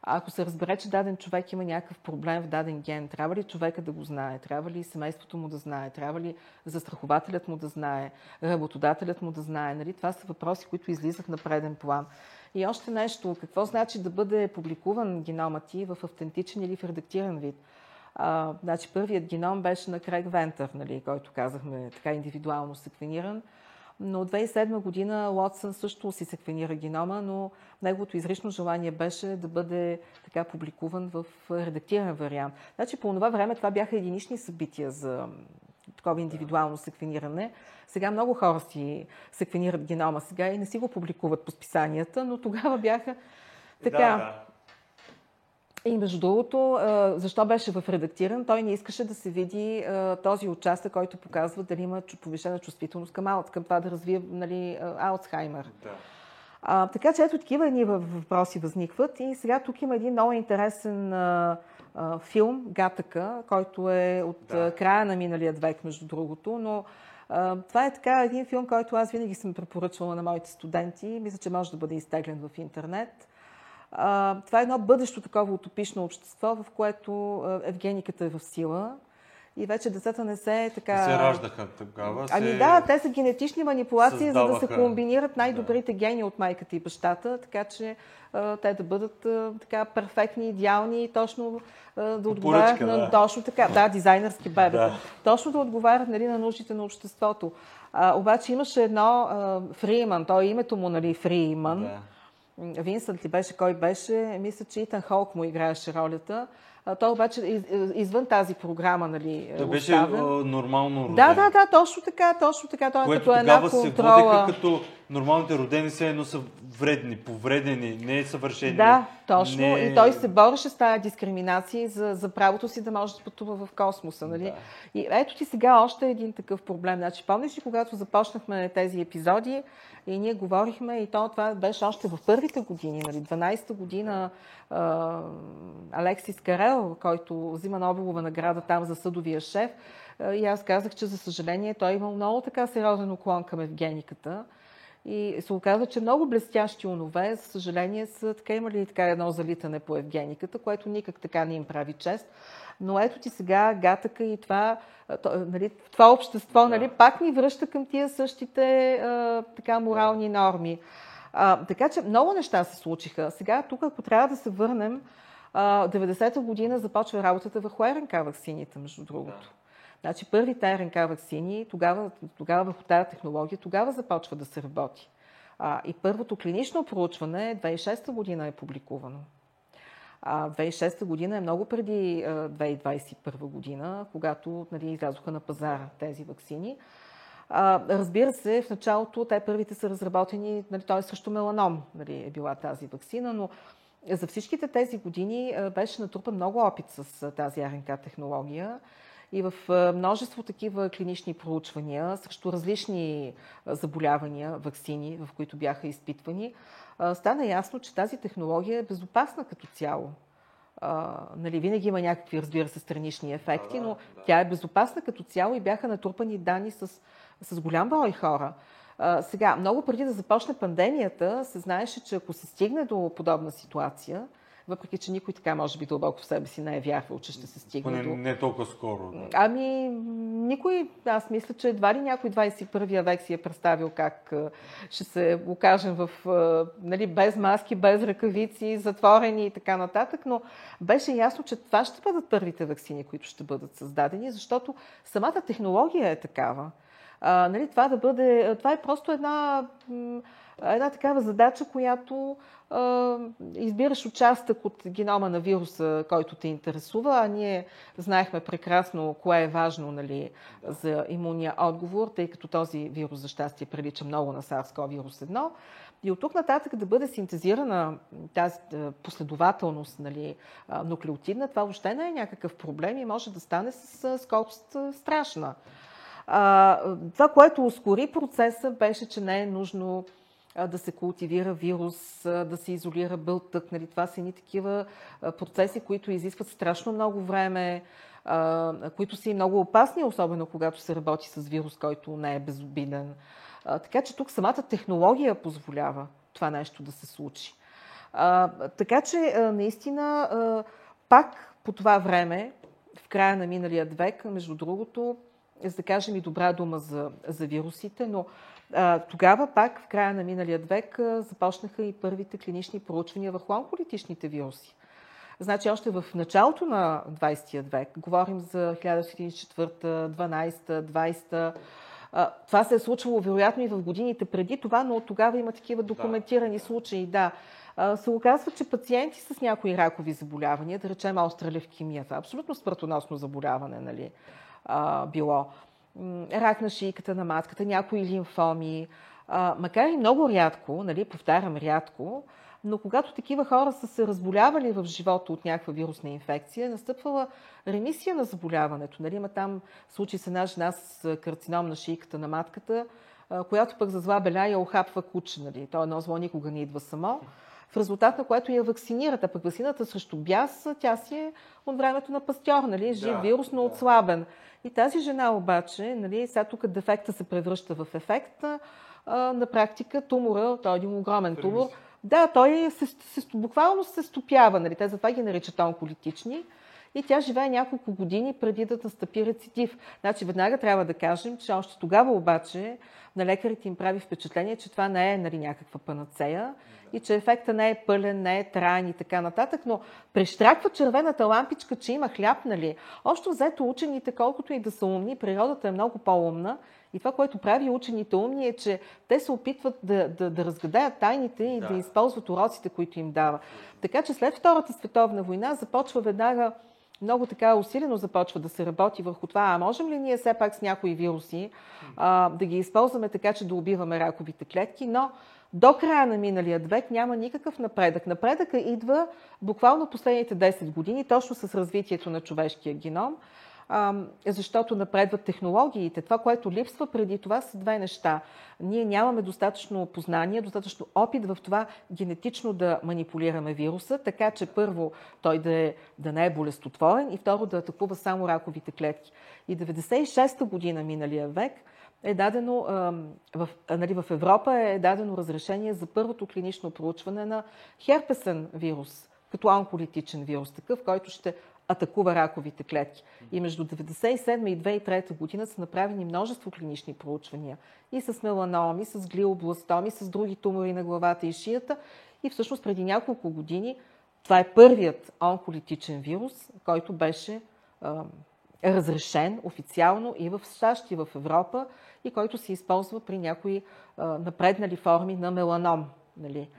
Ако се разбере, че даден човек има някакъв проблем в даден ген, трябва ли човека да го знае? Трябва ли семейството му да знае? Трябва ли застрахователят му да знае? Работодателят му да знае? Нали? Това са въпроси, които излизат на преден план. И още нещо. Какво значи да бъде публикуван геномът ти в автентичен или в редактиран вид? А, значи, първият геном беше на Крайг Вентър, нали, който казахме така индивидуално секвениран. Но от 2007 година Лотсън също си секвенира генома, но неговото изрично желание беше да бъде така публикуван в редактиран вариант. Значи по това време това бяха единични събития за такова индивидуално секвениране. Сега много хора си секвенират генома сега и не си го публикуват по списанията, но тогава бяха така. Да, да. И между другото, защо беше в редактиран? Той не искаше да се види този участък, който показва дали има повишена чувствителност към, аут, към това да развие нали, Алцхаймер. Да. А, така че ето такива едни въпроси възникват. И сега тук има един много интересен а, а, филм, Гатъка, който е от да. края на миналия век, между другото, но а, това е така един филм, който аз винаги съм препоръчвала на моите студенти. Мисля, че може да бъде изтеглен в интернет. А, това е едно бъдещо такова утопично общество, в което евгениката е в сила и вече децата не се така... се раждаха тогава. Ами се... да, те са генетични манипулации, създаваха... за да се комбинират най-добрите да. гени от майката и бащата, така че а, те да бъдат а, така перфектни, идеални и точно а, да отговарят на... Да. Точно така, да, дизайнерски бебета. Да. Точно да отговарят нали, на нуждите на обществото. А, обаче имаше едно Фриман, той името му, нали, Фриман. Да Винсент ли беше, кой беше, мисля, че Итан Холк му играеше ролята. Той обаче извън тази програма, нали, Той беше оставен. нормално роден. Да, да, да, точно така, точно така. Той Което като една контрола... се водеха като нормалните родени се едно са вредни, повредени, не е съвършени. Да, точно. Не... И той се бореше с тази дискриминация за, за правото си да може да пътува в космоса. Нали? Да. И ето ти сега още един такъв проблем. Значи, помниш ли, когато започнахме тези епизоди и ние говорихме, и то това беше още в първите години, нали? 12-та година а, Алексис Карел, който взима Нобелова награда там за съдовия шеф, и аз казах, че за съжаление той имал много така сериозен уклон към евгениката. И се оказа, че много блестящи унове, за съжаление, са така имали така едно залитане по Евгениката, което никак така не им прави чест. Но ето ти сега гатъка и това, нали, това общество да. нали, пак ни връща към тия същите а, така морални норми. А, така че много неща се случиха. Сега тук, ако трябва да се върнем, а, 90-та година започва работата върху РНК вакцините, между другото. Да. Значи първите РНК вакцини, тогава, тогава върху тази технология, тогава започва да се работи. А, и първото клинично проучване 2006 година е публикувано. А 2006 година е много преди 2021 година, когато нали, излязоха на пазара тези вакцини. А, разбира се, в началото те първите са разработени, нали, т.е. срещу меланом нали, е била тази вакцина, но за всичките тези години беше натрупан много опит с тази РНК технология и в множество такива клинични проучвания срещу различни заболявания, вакцини, в които бяха изпитвани, стана ясно, че тази технология е безопасна като цяло. А, нали, винаги има някакви, разбира се, странични ефекти, но тя е безопасна като цяло и бяха натрупани данни с, с голям брой хора. А, сега, много преди да започне пандемията, се знаеше, че ако се стигне до подобна ситуация, въпреки че никой така, може би, дълбоко в себе си не е вярвал, че ще се стигне Поне до... не толкова скоро. Да. Ами, никой, аз мисля, че едва ли някой 21 век си е представил как ще се окажем в, нали, без маски, без ръкавици, затворени и така нататък, но беше ясно, че това ще бъдат първите вакцини, които ще бъдат създадени, защото самата технология е такава. А, нали, това, да бъде, това е просто една, една такава задача, която а, избираш участък от генома на вируса, който те интересува, а ние знаехме прекрасно кое е важно нали, за имунния отговор, тъй като този вирус за щастие прилича много на SARS-CoV-1. И от тук нататък да бъде синтезирана тази последователност нали, нуклеотидна, това въобще не е някакъв проблем и може да стане с скорост страшна. Това, което ускори процеса, беше, че не е нужно да се култивира вирус, да се изолира бълтък. Нали? Това са едни такива процеси, които изискват страшно много време, които са и много опасни, особено когато се работи с вирус, който не е безобиден. Така че тук самата технология позволява това нещо да се случи. Така че наистина пак по това време, в края на миналия век, между другото, за да кажем и добра дума за, за вирусите, но а, тогава пак в края на миналия век а, започнаха и първите клинични проучвания върху онколитичните вируси. Значи още в началото на 20 век, говорим за 1904, 12, 20 това се е случвало вероятно и в годините преди това, но от тогава има такива документирани да. случаи. Да. Се оказва, че пациенти с някои ракови заболявания, да речем остра левкемия, това е абсолютно смъртоносно заболяване, нали, а, било. Рак на шийката на матката, някои лимфоми. А, макар и много рядко, нали, повтарям рядко, но когато такива хора са се разболявали в живота от някаква вирусна инфекция, е настъпвала ремисия на заболяването. Нали, има там случай с една жена с карцином на шийката на матката, която пък за зла беля я охапва куче. Нали. То едно зло никога не идва само в резултат на което я вакцинират. А пък вакцината срещу бяс, тя си е от времето на пастьор, нали? жив да, вирус, но да. отслабен. И тази жена обаче, нали, сега тук дефекта се превръща в ефект, а, на практика тумора, той е един огромен тумор, да, той се, се, буквално се стопява, нали? те затова ги наричат онколитични и тя живее няколко години преди да настъпи рецидив. Значи веднага трябва да кажем, че още тогава обаче на лекарите им прави впечатление, че това не е нали, някаква панацея и че ефекта не е пълен, не е траен и така нататък, но прещраква червената лампичка, че има хляб, нали? Още взето учените, колкото и да са умни, природата е много по-умна и това, което прави учените умни е, че те се опитват да, да, да разгадаят тайните и да. да използват уроците, които им дава. Така че след Втората световна война започва веднага много така усилено започва да се работи върху това, а можем ли ние все пак с някои вируси а, да ги използваме така, че да убиваме раковите клетки, но до края на миналия век няма никакъв напредък. Напредъка идва буквално последните 10 години, точно с развитието на човешкия геном защото напредват технологиите. Това, което липсва преди това, са две неща. Ние нямаме достатъчно познание, достатъчно опит в това генетично да манипулираме вируса, така че първо той да, е, да не е болестотворен и второ да атакува само раковите клетки. И 96-та година миналия век е дадено, в, нали, в Европа е дадено разрешение за първото клинично проучване на херпесен вирус, като онколитичен вирус, такъв, който ще атакува раковите клетки. И между 1997 и 2003 година са направени множество клинични проучвания и с меланоми, с глиобластоми, с други тумори на главата и шията. И всъщност преди няколко години това е първият онколитичен вирус, който беше разрешен официално и в САЩ, и в Европа, и който се използва при някои напреднали форми на меланом. Нали?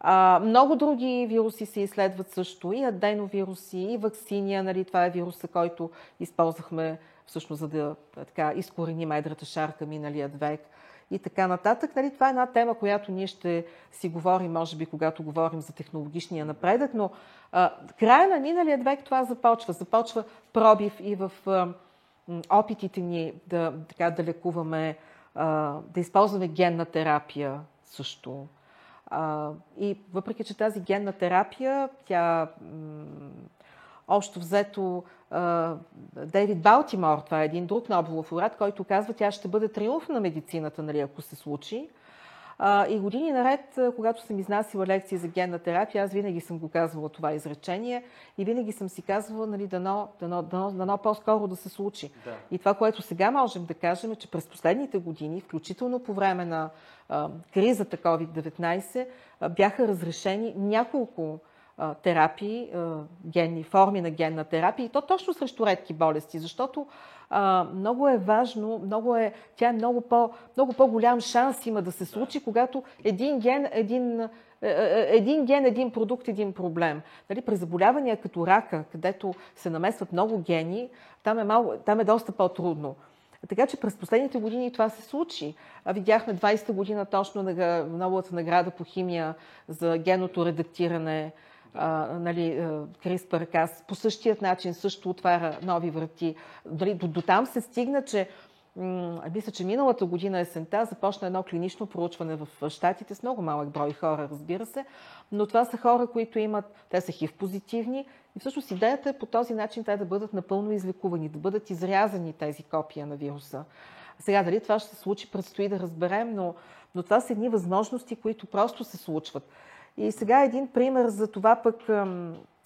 А, много други вируси се изследват също, и аденовируси, и вакциния. Нали? Това е вируса, който използвахме всъщност за да така, изкореним едрата шарка миналият век и така нататък. Нали, това е една тема, която ние ще си говорим, може би, когато говорим за технологичния напредък, но а, края на миналия век това започва. Започва пробив и в а, опитите ни да, така, да лекуваме, а, да използваме генна терапия също. А, и въпреки, че тази генна терапия, тя общо взето Дейвид Балтимор, това е един друг Нобелов лауреат, който казва, тя ще бъде триумф на медицината, нали, ако се случи. И години наред, когато съм изнасила лекции за генна терапия, аз винаги съм го казвала това изречение и винаги съм си казвала, нали, дано, дано, дано, дано по-скоро да се случи. Да. И това, което сега можем да кажем е, че през последните години, включително по време на а, кризата COVID-19, а, бяха разрешени няколко терапии, генни форми на генна терапия и то точно срещу редки болести, защото а, много е важно, много е, тя е много, по, много по-голям шанс има да се случи, когато един ген, един, е, е, един ген, един продукт, един проблем. Нали, при заболявания като рака, където се намесват много гени, там е, малко, там е доста по-трудно. Така че през последните години това се случи. Видяхме 20-та година точно на новата награда по химия за геното редактиране а, нали, CRISPR Cas по същият начин също отваря нови врати. Дали, до, до там се стигна, че мисля, че миналата година есента започна едно клинично проучване в Штатите с много малък брой хора, разбира се, но това са хора, които имат, те са хив позитивни и всъщност идеята е по този начин те да бъдат напълно излекувани, да бъдат изрязани тези копия на вируса. Сега дали това ще се случи, предстои да разберем, но, но това са едни възможности, които просто се случват. И сега един пример за това пък,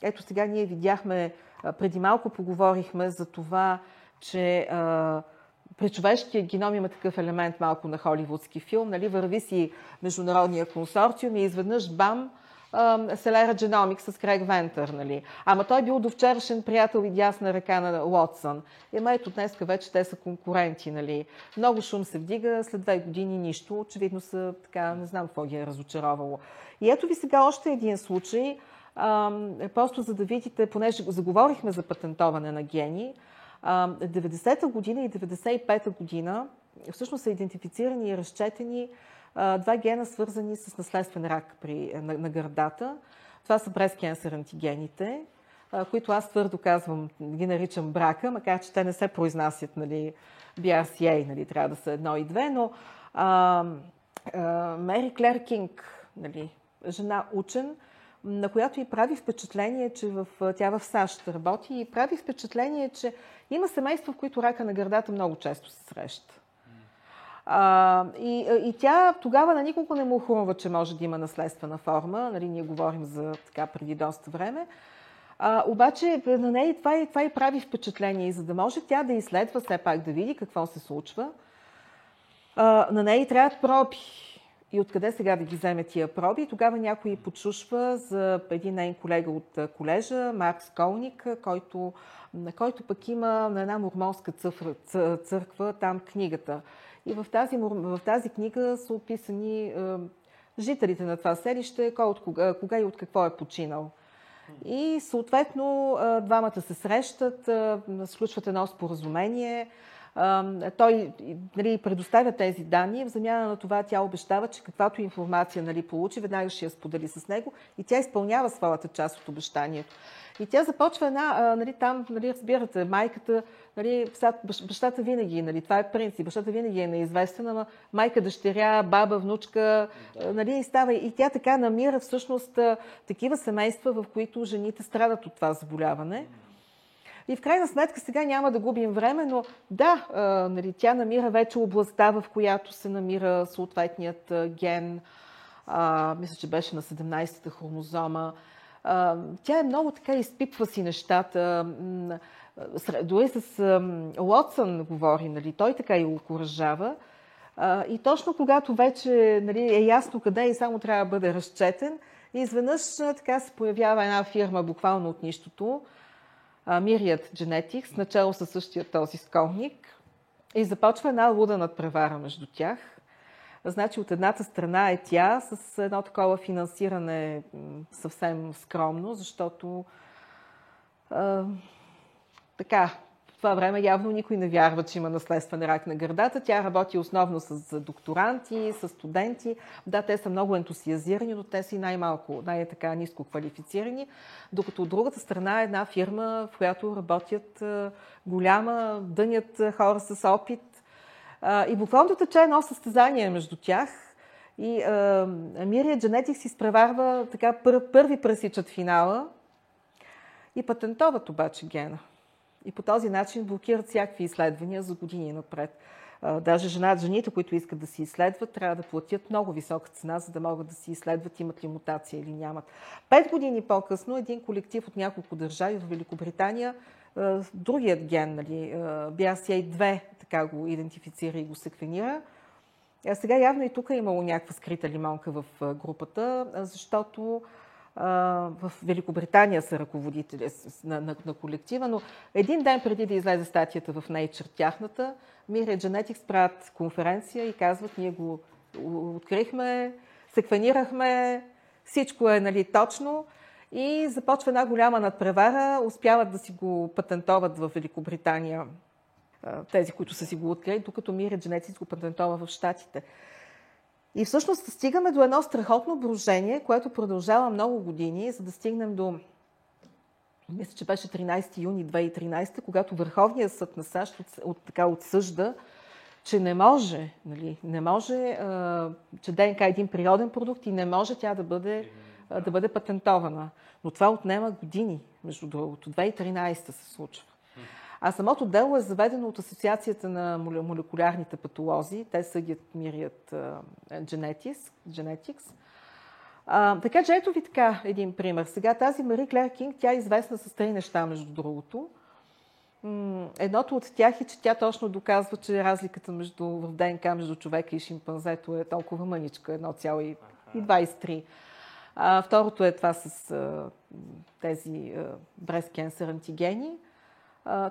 ето сега ние видяхме, преди малко поговорихме за това, че при човешкия геном има такъв елемент малко на холивудски филм, нали, върви си международния консорциум и изведнъж бам, Селера Genomics с Крейг Вентър, нали. Ама той бил до вчерашен приятел и дясна ръка на Уотсън. Ема ето днеска вече те са конкуренти, нали. Много шум се вдига, след две години нищо. Очевидно са така, не знам какво ги е разочаровало. И ето ви сега още един случай, просто за да видите, понеже заговорихме за патентоване на гени, 90-та година и 95-та година всъщност са идентифицирани и разчетени два гена, свързани с наследствен рак при, на, на гърдата. Това са breast cancer антигените, които аз твърдо казвам, ги наричам брака, макар че те не се произнасят, нали, BRCA, нали, трябва да са едно и две, но а, а, Мери Клер Кинг, нали, жена учен, на която и прави впечатление, че в, тя в САЩ работи и прави впечатление, че има семейства, в които рака на гърдата много често се среща. А, и, и тя тогава на никого не му хрумва, че може да има наследствена форма. Нали, ние говорим за така преди доста време. А, обаче на нея това и, това и прави впечатление. И за да може тя да изследва все пак, да види какво се случва, а, на нея и трябват проби и откъде сега да ги вземе тия проби. Тогава някой подшушва за един нейн колега от колежа, Марк Сколник, който, който пък има на една мормонска църква там книгата. И в тази, в тази книга са описани е, жителите на това селище, кой от кога, кога и от какво е починал. И съответно двамата се срещат, сключват едно споразумение, той нали, предоставя тези данни. В замяна на това тя обещава, че каквато информация нали, получи, веднага ще я сподели с него и тя изпълнява своята част от обещанието. И тя започва една, нали, там, нали, разбирате, майката, нали, бащата винаги, нали, това е принцип, бащата винаги е неизвестен, ама майка, дъщеря, баба, внучка, нали, и става. И тя така намира всъщност такива семейства, в които жените страдат от това заболяване. И в крайна сметка сега няма да губим време, но да, а, нали, тя намира вече областта, в която се намира съответният ген. А, мисля, че беше на 17-та хромозома. Тя е много така, изпипва си нещата. Дори с Лотсън говори, нали, той така и окоръжава. И точно когато вече нали, е ясно къде и само трябва да бъде разчетен, изведнъж така се появява една фирма буквално от нищото, Myriad Genetics, начало със същия този сколник. И започва една луда надпревара между тях. Значи от едната страна е тя с едно такова финансиране съвсем скромно, защото а, така, това време явно никой не вярва, че има наследствен рак на гърдата. Тя работи основно с докторанти, с студенти. Да, те са много ентусиазирани, но те са и най-малко, най-така ниско квалифицирани. Докато от другата страна е една фирма, в която работят голяма, дънят хора с опит. И буквално тече едно състезание между тях. И Мирия Genetics изпреварва така първи пресичат финала и патентоват обаче гена. И по този начин блокират всякакви изследвания за години напред. Даже жена, жените, които искат да си изследват, трябва да платят много висока цена, за да могат да си изследват имат ли мутация или нямат. Пет години по-късно един колектив от няколко държави в Великобритания, другият ген, нали, BRCA2, така го идентифицира и го секвенира. А сега явно и тук е имало някаква скрита лимонка в групата, защото в Великобритания са ръководители на, на, на колектива, но един ден преди да излезе статията в Nature тяхната, Мирия Genetics правят конференция и казват, ние го открихме, секвенирахме, всичко е нали, точно и започва една голяма надпревара, успяват да си го патентоват в Великобритания тези, които са си го открили, докато Мирия Genetics го патентова в Штатите. И всъщност стигаме до едно страхотно брожение, което продължава много години, за да стигнем до мисля, че беше 13 юни 2013, когато Върховният съд на САЩ от, от, така отсъжда, че не може, нали, не може, а, че ДНК е един природен продукт и не може тя да бъде, да бъде патентована. Но това отнема години, между другото. 2013 се случва. А самото дело е заведено от Асоциацията на молекулярните патолози. Те съдят мирият Genetics. А, така че ето ви така един пример. Сега тази Мари Клер Кинг, тя е известна с три неща, между другото. Едното от тях е, че тя точно доказва, че разликата между, в ДНК между човека и шимпанзето е толкова мъничка, 1,23. А, второто е това с а, тези а, breast cancer антигени.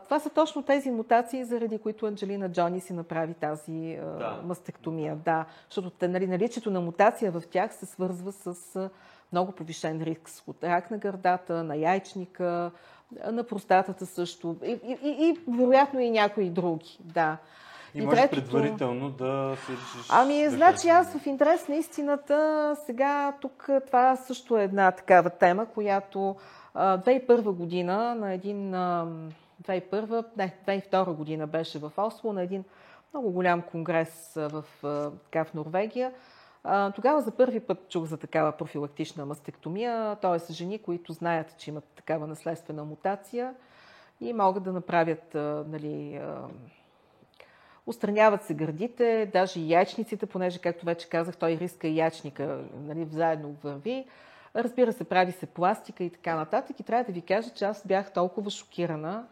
Това са точно тези мутации, заради които Анджелина Джони си направи тази да. мастектомия. Да, защото нали, наличието на мутация в тях се свързва с много повишен риск от рак на гърдата, на яйчника, на простатата също и, и, и, и вероятно и някои други. Да. И, и може третото... предварително да се решиш. Ами, да значи аз в интерес на истината, сега тук това също е една такава тема, която 2001 година на един 2001, не, 2002 година беше в Осло на един много голям конгрес в, така, в Норвегия. Тогава за първи път чух за такава профилактична мастектомия, т.е. жени, които знаят, че имат такава наследствена мутация и могат да направят, нали, устраняват се гърдите, даже и яйчниците, понеже, както вече казах, той риска ячника нали, заедно върви. Разбира се, прави се пластика и така нататък. И трябва да ви кажа, че аз бях толкова шокирана,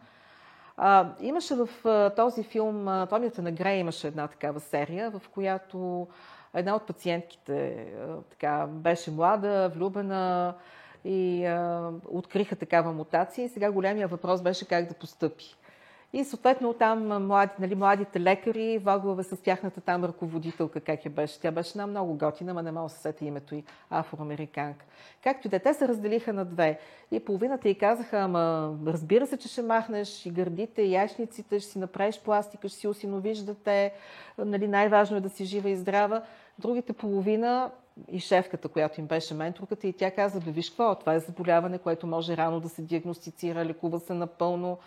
а, имаше в а, този филм, Томията на Грей имаше една такава серия, в която една от пациентките а, така, беше млада, влюбена и а, откриха такава мутация. И сега големия въпрос беше как да постъпи. И съответно там млади, нали, младите лекари въглаве с тяхната там ръководителка, как я беше. Тя беше една много готина, ма не мога да се сета името и афроамериканка. Както и да, те се разделиха на две. И половината й казаха, ама разбира се, че ще махнеш и гърдите, и яшниците, ще си направиш пластика, ще си осиновиш дете. Нали, най-важно е да си жива и здрава. Другите половина и шефката, която им беше менторката, и тя каза, бе, виж какво, това е заболяване, което може рано да се диагностицира, лекува се напълно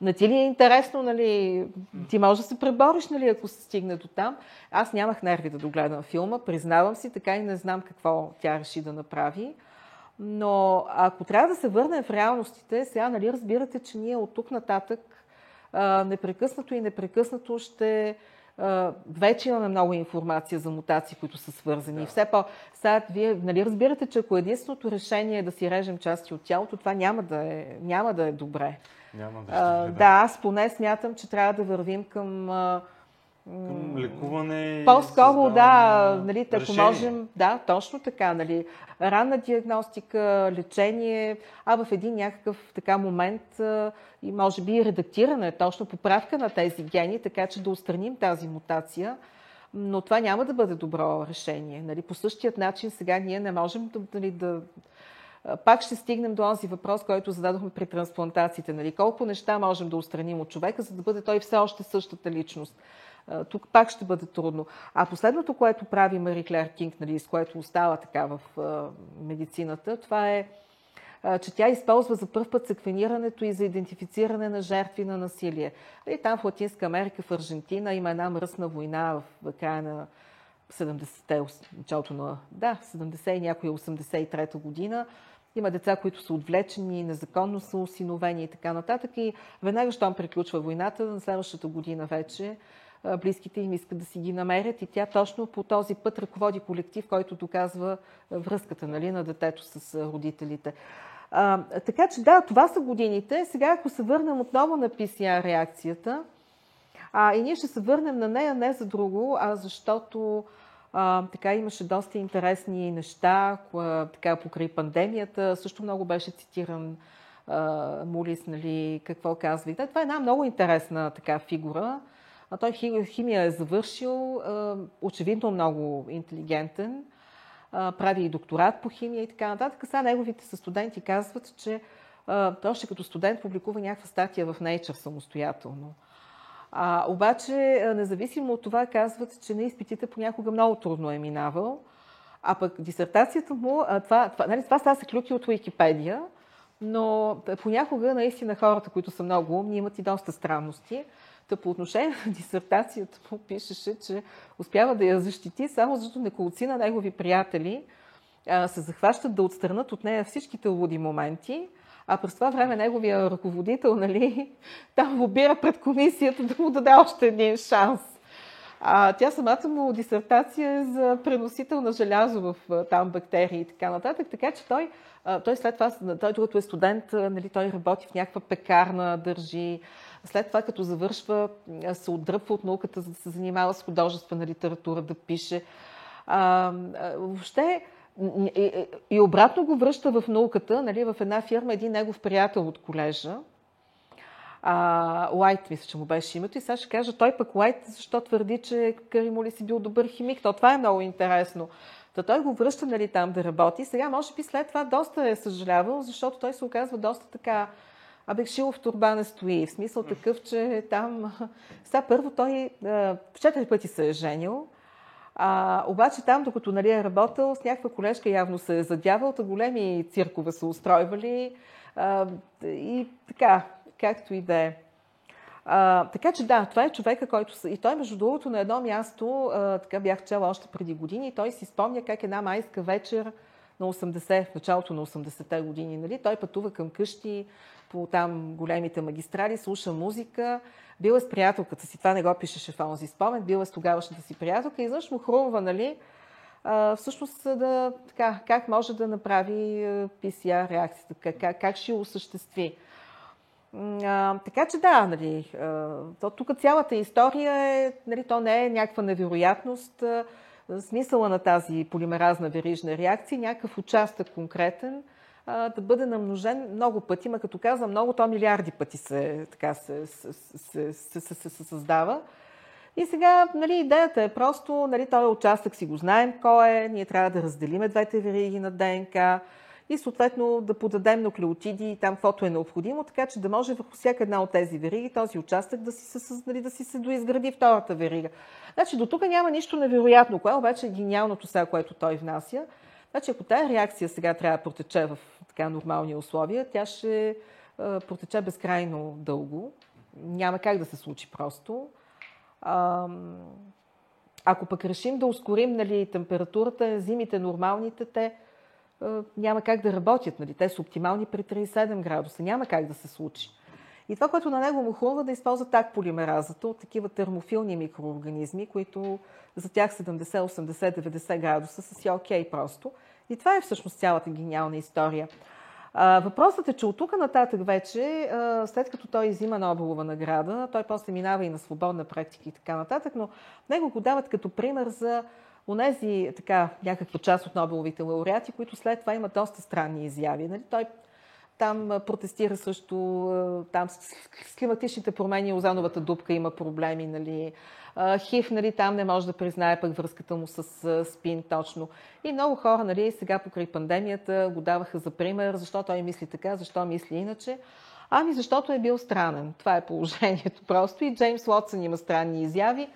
на ти ли е интересно, нали, ти можеш да се пребориш, нали, ако се стигне до там. Аз нямах нерви да догледам филма, признавам си, така и не знам какво тя реши да направи. Но ако трябва да се върнем в реалностите, сега нали, разбирате, че ние от тук нататък а, непрекъснато и непрекъснато ще а, вече имаме много информация за мутации, които са свързани. Да. все по сега вие нали, разбирате, че ако единственото решение е да си режем части от тялото, това няма да е, няма да е добре. Няма да, а, да. да, аз поне смятам, че трябва да вървим към, към лекуване. По-скоро, да, нали, ако можем, да, точно така, нали, ранна диагностика, лечение, а в един някакъв така момент и може би редактиране, точно поправка на тези гени, така че да устраним тази мутация. Но това няма да бъде добро решение. Нали, по същият начин сега ние не можем да, нали, да пак ще стигнем до този въпрос, който зададохме при трансплантациите. Нали? Колко неща можем да устраним от човека, за да бъде той все още същата личност. Тук пак ще бъде трудно. А последното, което прави Мари Клер Кинг, нали, с което остава така в медицината, това е, че тя използва за първ път секвенирането и за идентифициране на жертви на насилие. И нали, там в Латинска Америка, в Аржентина има една мръсна война в края на 70-те, началото на да, 70 и някоя 83-та година. Има деца, които са отвлечени, незаконно са осиновени и така нататък. И веднага, щом приключва войната, на следващата година вече близките им искат да си ги намерят и тя точно по този път ръководи колектив, който доказва връзката нали, на детето с родителите. А, така че да, това са годините. Сега, ако се върнем отново на PCR реакцията, а, и ние ще се върнем на нея не за друго, а защото а, така имаше доста интересни неща, коя, така покрай пандемията. Също много беше цитиран а, Мулис, нали, какво казва. И това е една много интересна така фигура. А той химия е завършил, а, очевидно много интелигентен, а, прави и докторат по химия и така нататък. Сега неговите студенти казват, че а, още като студент публикува някаква статия в Nature самостоятелно. А, обаче, независимо от това, казват, че на изпитите понякога много трудно е минавал. А пък дисертацията му, това, това, нали, това са клюки от Уикипедия, но понякога наистина хората, които са много умни, имат и доста странности. Та по отношение на дисертацията му пишеше, че успява да я защити, само защото неколци на негови приятели а, се захващат да отстранат от нея всичките луди моменти, а през това време неговия ръководител, нали, там лобира пред комисията да му даде още един шанс. А, тя самата му дисертация е за преносител на желязо в там бактерии и така нататък. Така че той, той след това, той докато е студент, нали, той работи в някаква пекарна, държи. След това, като завършва, се отдръпва от науката, за да се занимава с художествена литература, да пише. А, въобще, и, обратно го връща в науката, нали, в една фирма, един негов приятел от колежа, Лайт, мисля, че му беше името. И сега ще кажа, той пък Лайт, защо твърди, че Каримоли си бил добър химик. То това е много интересно. Та той го връща нали, там да работи. Сега, може би, след това доста е съжалявал, защото той се оказва доста така Абе, в турба не стои. В смисъл такъв, че там... [laughs] Сега първо той четири пъти се е женил. А, обаче там, докато нали, е работил, с някаква колежка явно се е задявал, та големи циркове са устройвали а, и така, както и да е. така че да, това е човека, който... И той, между другото, на едно място, а, така бях чела още преди години, и той си спомня как една майска вечер на 80, в началото на 80-те години, нали, той пътува към къщи по там големите магистрали, слуша музика, бил е с приятелката си, това не го пишеше в онзи спомен, бил е с тогавашната си приятелка и извънш му хрумва, нали, а, всъщност да, така, как може да направи PCR реакцията, как, как, как ще осъществи. А, така че да, нали, а, то, тук цялата история е, нали, то не е някаква невероятност. А, смисъла на тази полимеразна верижна реакция, някакъв участък конкретен, да бъде намножен много пъти, ма като казвам много, то милиарди пъти се, така, се, се, се, се, се, се, се създава. И сега нали, идеята е просто, нали, този участък си го знаем кой е, ние трябва да разделиме двете вериги на ДНК и съответно да подадем нуклеотиди и там каквото е необходимо, така че да може върху всяка една от тези вериги този участък да си се, нали, да си се доизгради втората верига. Значи до тук няма нищо невероятно, кое обаче е гениалното сега, което той внася. Значи ако тази реакция сега трябва да протече в така нормални условия, тя ще протече безкрайно дълго. Няма как да се случи просто. Ако пък решим да ускорим нали, температурата, зимите нормалните, те няма как да работят. Нали? Те са оптимални при 37 градуса. Няма как да се случи. И това, което на него му хрумва, да използва так полимеразата от такива термофилни микроорганизми, които за тях 70, 80, 90 градуса са си окей okay просто. И това е всъщност цялата гениална история. Въпросът е, че от тук нататък вече, след като той изима Нобелова награда, той после минава и на свободна практика и така нататък, но него го дават като пример за онези, така, някаква част от Нобеловите лауреати, които след това имат доста странни изяви. Нали? Той там протестира също, там с климатичните промени, озановата дупка има проблеми, нали. Хив, нали, там не може да признае пък връзката му с спин точно. И много хора, нали, сега покрай пандемията го даваха за пример, защо той мисли така, защо мисли иначе. Ами защото е бил странен. Това е положението [laughs] просто. И Джеймс Уотсън има странни изяви.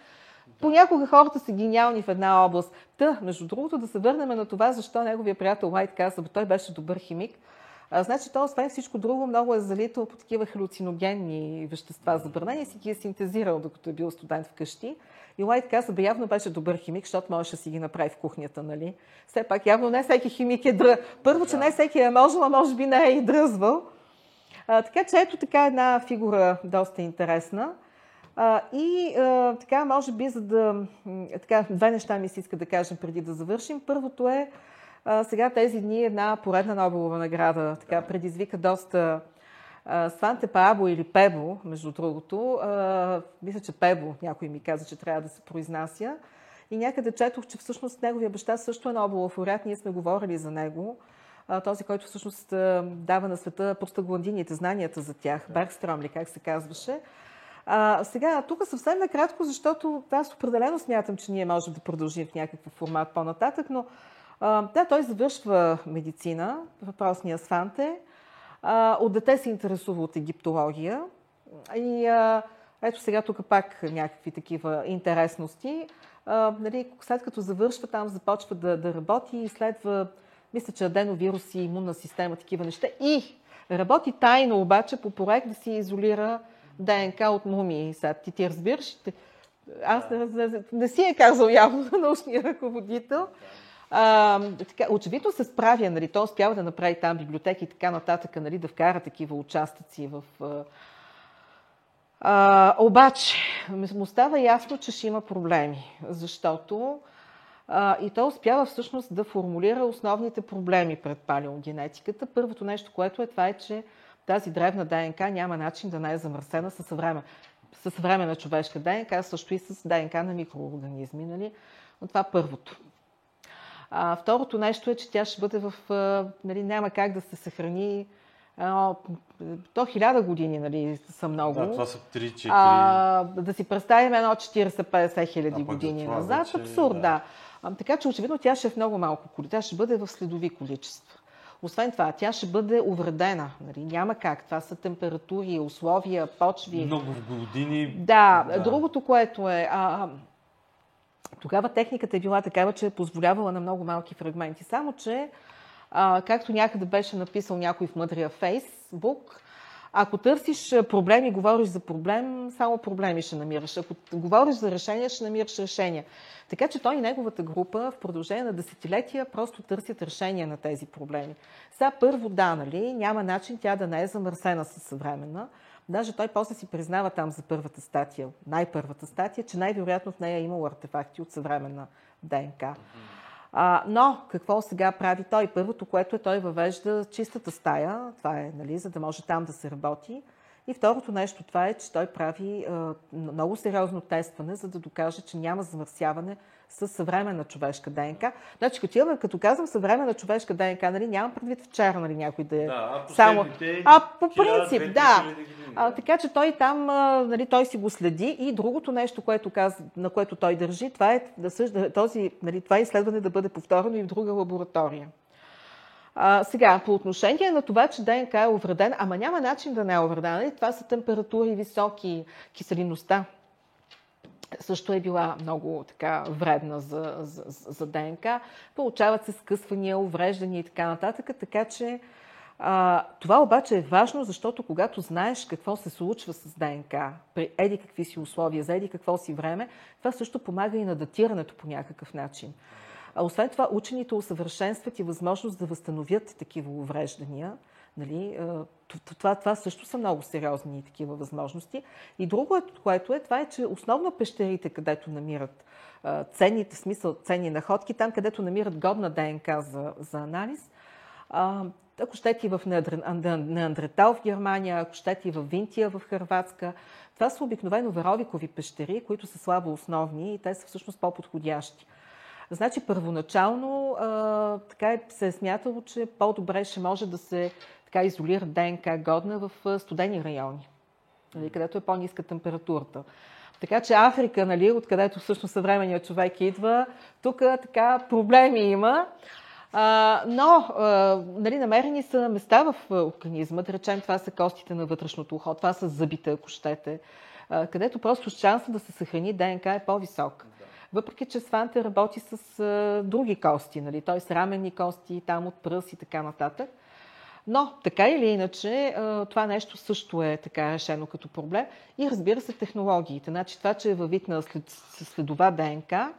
Понякога хората са гениални в една област. Та, между другото, да се върнем на това, защо неговия приятел Лайт каза, той беше добър химик. А, значи, то, освен всичко друго, много е залитал по такива халюциногенни вещества забранени, си ги е синтезирал, докато е бил студент вкъщи. И Лайт каза, бе, явно беше добър химик, защото можеше да си ги направи в кухнята, нали? Все пак, явно не всеки химик е дръ... Първо, че не всеки е можел, а може би не е и дръзвал. А, така че ето така една фигура доста интересна. А, и а, така, може би, за да... Така, две неща ми се иска да кажем преди да завършим. Първото е, сега тези дни една поредна Нобелова награда така, предизвика доста Сванте Паабо или Пебо, между другото. Мисля, че Пебо, някой ми каза, че трябва да се произнася. И някъде четох, че всъщност неговия баща също е Нобелов лауреат. Ние сме говорили за него. Този, който всъщност дава на света простагландините, знанията за тях. Бергстром ли, как се казваше. А, сега, тук съвсем накратко, защото аз определено смятам, че ние можем да продължим в някакъв формат по-нататък, но да, той завършва медицина, въпросния Сванте. От дете се интересува от египтология. И ето сега тук пак някакви такива интересности. Нали, след като завършва, там започва да, да работи и следва, мисля, че аденовируси, имунна система, такива неща. И работи тайно обаче по проект да си изолира ДНК от мумии. Сега ти ти разбираш. Аз не, не, не си е казал явно на [laughs] научния ръководител. Така, очевидно се справя, нали, то успява да направи там библиотеки и така нататък, нали, да вкара такива участъци в... А, обаче, му става ясно, че ще има проблеми, защото а, и то успява всъщност да формулира основните проблеми пред палеогенетиката. Първото нещо, което е това е, че тази древна ДНК няма начин да не е замърсена със време. Със съвременна човешка ДНК, също и с ДНК на микроорганизми. Нали? Но това първото. А, второто нещо е, че тя ще бъде в... Нали, няма как да се съхрани то хиляда години, нали, са много. Да, това са 3-4. А, да си представим едно 40-50 хиляди години назад. Вече, Абсурд, да. да. А, така че очевидно тя ще е в много малко количество. Тя ще бъде в следови количества. Освен това, тя ще бъде увредена. Нали? Няма как. Това са температури, условия, почви. Много години. Да, да. другото, което е. А, тогава техниката е била такава, че е позволявала на много малки фрагменти. Само, че, а, както някъде беше написал някой в мъдрия Фейсбук, ако търсиш проблеми, говориш за проблем, само проблеми ще намираш. Ако говориш за решение, ще намираш решения. Така че той и неговата група в продължение на десетилетия просто търсят решение на тези проблеми. Сега първо да, нали, няма начин тя да не е замърсена със съвременна. Даже той после си признава там за първата статия, най-първата статия, че най-вероятно в нея е имало артефакти от съвременна ДНК. А, но какво сега прави той? Първото, което е, той въвежда чистата стая, това е, нали, за да може там да се работи. И второто нещо това е, че той прави а, много сериозно тестване, за да докаже, че няма замърсяване с съвременна човешка ДНК. Значи, като, имаме, като казвам съвременна човешка ДНК, нали, нямам предвид вчера нали, някой да е да, а само... А по принцип, да. А, така че той там, а, нали, той си го следи и другото нещо, което каз... на което той държи, това е да съжда, този, нали, това изследване да бъде повторено и в друга лаборатория. А, сега, по отношение на това, че ДНК е увреден, ама няма начин да не е увреден. Нали? Това са температури високи, киселиността също е била много така вредна за, за, за ДНК. Получават се скъсвания, увреждания и така нататък. Така че а, това обаче е важно, защото когато знаеш какво се случва с ДНК, при еди какви си условия, за еди какво си време, това също помага и на датирането по някакъв начин. А освен това, учените усъвършенстват и възможност да възстановят такива увреждания. Нали? Това, това също са много сериозни такива възможности. И друго, което е, това е, че основно пещерите, където намират ценните, смисъл ценни находки, там където намират годна ДНК за, за анализ, А, ако щете и в Неандретал в Германия, ако щете и в Винтия в Хрватска. Това са обикновено веровикови пещери, които са слабо основни и те са всъщност по-подходящи. Значи първоначално а, така е, се е смятало, че по-добре ще може да се така изолира ДНК годна в студени райони, нали, където е по-ниска температурата. Така че Африка, нали, откъдето всъщност съвременният човек идва, тук така проблеми има. А, но а, нали, намерени са места в организма, да речем това са костите на вътрешното ухо, това са зъбите, ако щете, а, където просто шанса да се съхрани ДНК е по-висок. Въпреки, че Сванте работи с а, други кости, нали, т.е. раменни кости, там от пръс и така нататък. Но, така или иначе, това нещо също е така решено като проблем. И разбира се, технологиите. Значи това, че е във вид на след, следова ДНК,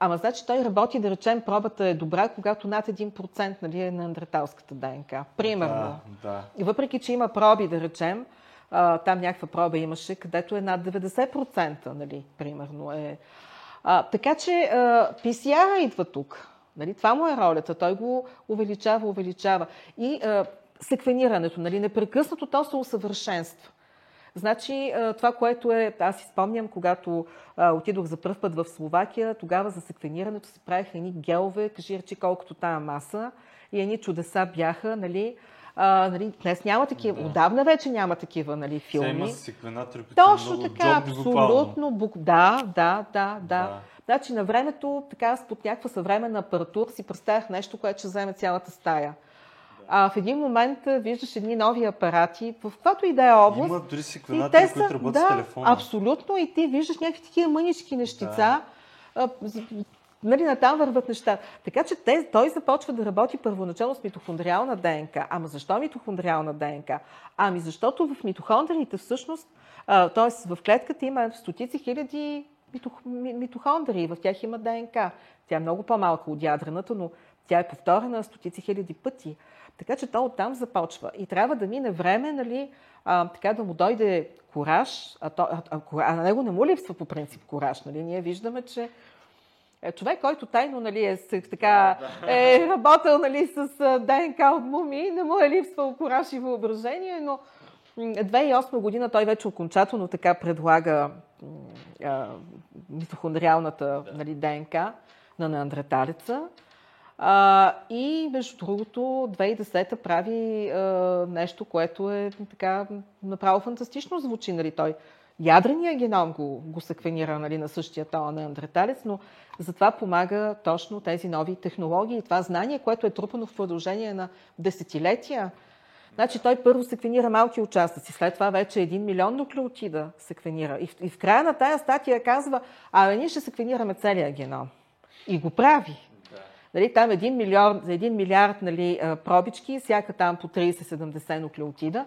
ама значи той работи, да речем, пробата е добра, когато над 1% нали, е на андреталската ДНК. Примерно. Да, да. И въпреки, че има проби, да речем, там някаква проба имаше, където е над 90%, нали, примерно е. А, така че PCR идва тук. Нали, това му е ролята. Той го увеличава, увеличава. И а, секвенирането, нали, непрекъснато то се усъвършенства. Значи, това, което е, аз си спомням, когато а, отидох за първ път в Словакия, тогава за секвенирането се правиха едни гелове, кажи речи колкото тая маса, и едни чудеса бяха, нали, а, нали, днес няма такива, да. отдавна вече няма такива нали, филми. Сега има секвенатори, Точно така, абсолютно. Бук... Да, да, да, да, да. Значи на времето, така, под някаква съвременна апаратура си представях нещо, което ще вземе цялата стая. А в един момент виждаш едни нови апарати, в каквато и да е област. Има дори секвенатори, които работят да, с телефона. Абсолютно. И ти виждаш някакви такива мънички нещица. Да. Нали, натам върват неща. Така че те, той започва да работи първоначално с митохондриална ДНК. Ама защо митохондриална ДНК? Ами защото в митохондриите всъщност, т.е. в клетката има стотици хиляди митохондрии, в тях има ДНК. Тя е много по-малка от ядрената, но тя е повторена стотици хиляди пъти. Така че то оттам започва. И трябва да мине време, нали, а, така да му дойде кораж, а, то, а, а, а на него не му липсва по принцип кораж. Нали? Ние виждаме, че човек, който тайно нали, е, така, е работил нали, с ДНК от муми, не му е липсвал кораж и въображение, но 2008 година той вече окончателно така предлага а, митохондриалната нали, ДНК на неандреталеца. А, и между другото, 2010 прави а, нещо, което е така направо фантастично звучи. Нали, той ядрения геном го, го секвенира нали, на същия тона на андреталец, но затова помага точно тези нови технологии и това знание, което е трупано в продължение на десетилетия. Значи той първо секвенира малки участъци, след това вече един милион нуклеотида секвенира. И в, и в края на тая статия казва, а ние ще секвенираме целия геном. И го прави. Нали, там един милиард, за един милиард нали, пробички, всяка там по 30-70 нуклеотида.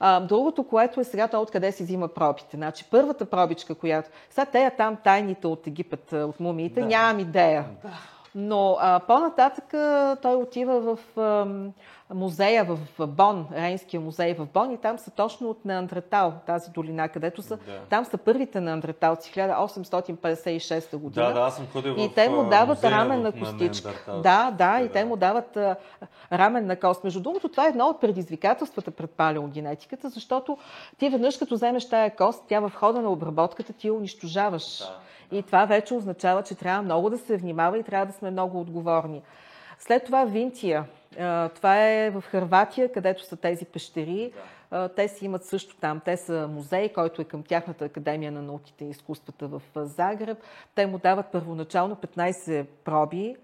А, другото, което е сега, то откъде си взима пробите. Значи, първата пробичка, която... Сега тея там тайните от Египет, от мумиите, да. нямам идея. Да. Но а, по-нататък той отива в а, музея в Бон, Рейнския музей в Бон и там са точно от Неандретал, тази долина, където са, да. там са първите неандреталци, 1856 година. Да, да, аз съм ходил И те му дават рамен на костичка. Да, да, да, и те му дават а, рамен на кост. Между другото, това е едно от предизвикателствата пред палеогенетиката, защото ти веднъж като вземеш тая кост, тя в хода на обработката ти я унищожаваш. Да. И това вече означава, че трябва много да се внимава и трябва да сме много отговорни. След това Винтия. Това е в Харватия, където са тези пещери. Те си имат също там. Те са музей, който е към тяхната Академия на науките и изкуствата в Загреб. Те му дават първоначално 15 проби,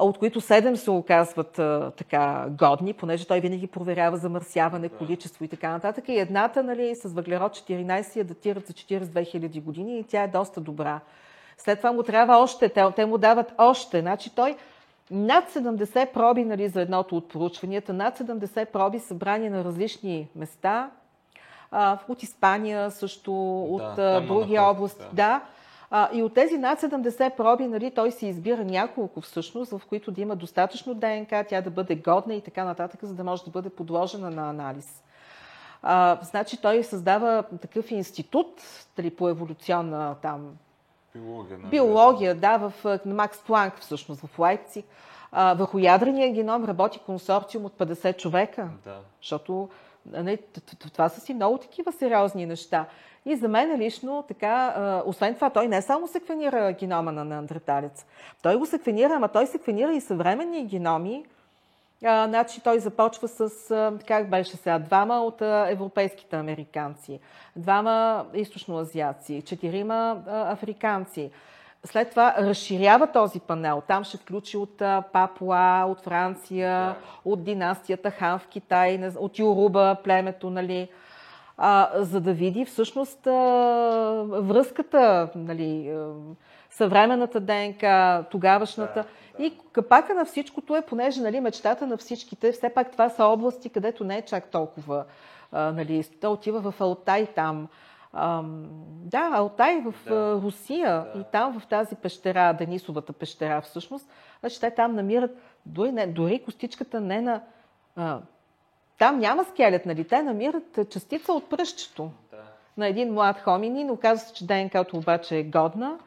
от които 7 се оказват а, така годни, понеже той винаги проверява замърсяване, количество и така нататък. И едната нали, с въглерод 14 я датират за 42 000 години и тя е доста добра. След това му трябва още, те, те му дават още. Значи той над 70 проби нали, за едното от проучванията, над 70 проби събрани на различни места, а, от Испания също, от да, други области. Да. да. А, и от тези над 70 проби, нали, той си избира няколко всъщност, в които да има достатъчно ДНК, тя да бъде годна и така нататък, за да може да бъде подложена на анализ. А, значи той създава такъв институт дали, по еволюционна там Биология, Биология, да, в Макс Планк всъщност, в Лайпциг. А, върху ядрения геном работи консорциум от 50 човека. Да. Защото това са си много такива сериозни неща. И за мен лично така, освен това, той не само секвенира генома на неандерталец. Той го секвенира, ама той секвенира и съвременни геноми. А, значи той започва с, как беше сега, двама от европейските американци, двама източноазиаци, четирима африканци. След това разширява този панел. Там ще включи от Папуа, от Франция, да. от династията Хан в Китай, от Юруба, племето, нали, а, за да види всъщност а, връзката, нали, съвременната ДНК, тогавашната. Да, да. И капака на всичкото е, понеже нали, мечтата на всичките, все пак това са области, където не е чак толкова. А, нали, то отива в Алтай там да, Алтай в да. Русия да. и там в тази пещера, Денисовата пещера всъщност, значи те там намират дори, не, дори костичката не на... А, там няма скелет, нали? Те намират частица от пръщчето да. на един млад хоминин. Оказва се, че ДНК-то обаче е годна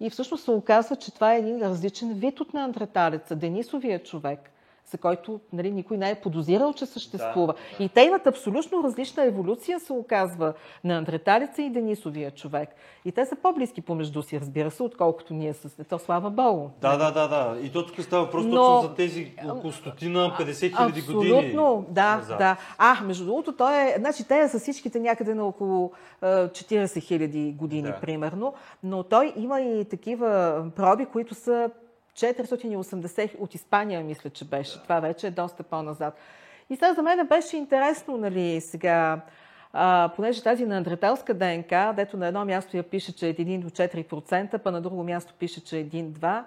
и всъщност се оказва, че това е един различен вид от неандерталеца, Денисовия човек за който нали, никой не е подозирал, че съществува. Да, да. И те имат абсолютно различна еволюция, се оказва на андреталица и Денисовия човек. И те са по-близки помежду си, разбира се, отколкото ние с то слава Богу. Да, да, да, да. И то тук става просто Но... за тези около стотина, 50 хиляди години. Абсолютно, да, назад. да. А, между другото, той е, значи те са всичките някъде на около 40 хиляди години, да. примерно, но той има и такива проби, които са 480 от Испания, мисля, че беше. Това вече е доста по-назад. И сега за мен беше интересно, нали, сега, а, понеже тази неандреталска ДНК, дето на едно място я пише, че е 1 до 4%, па на друго място пише, че е 1-2%,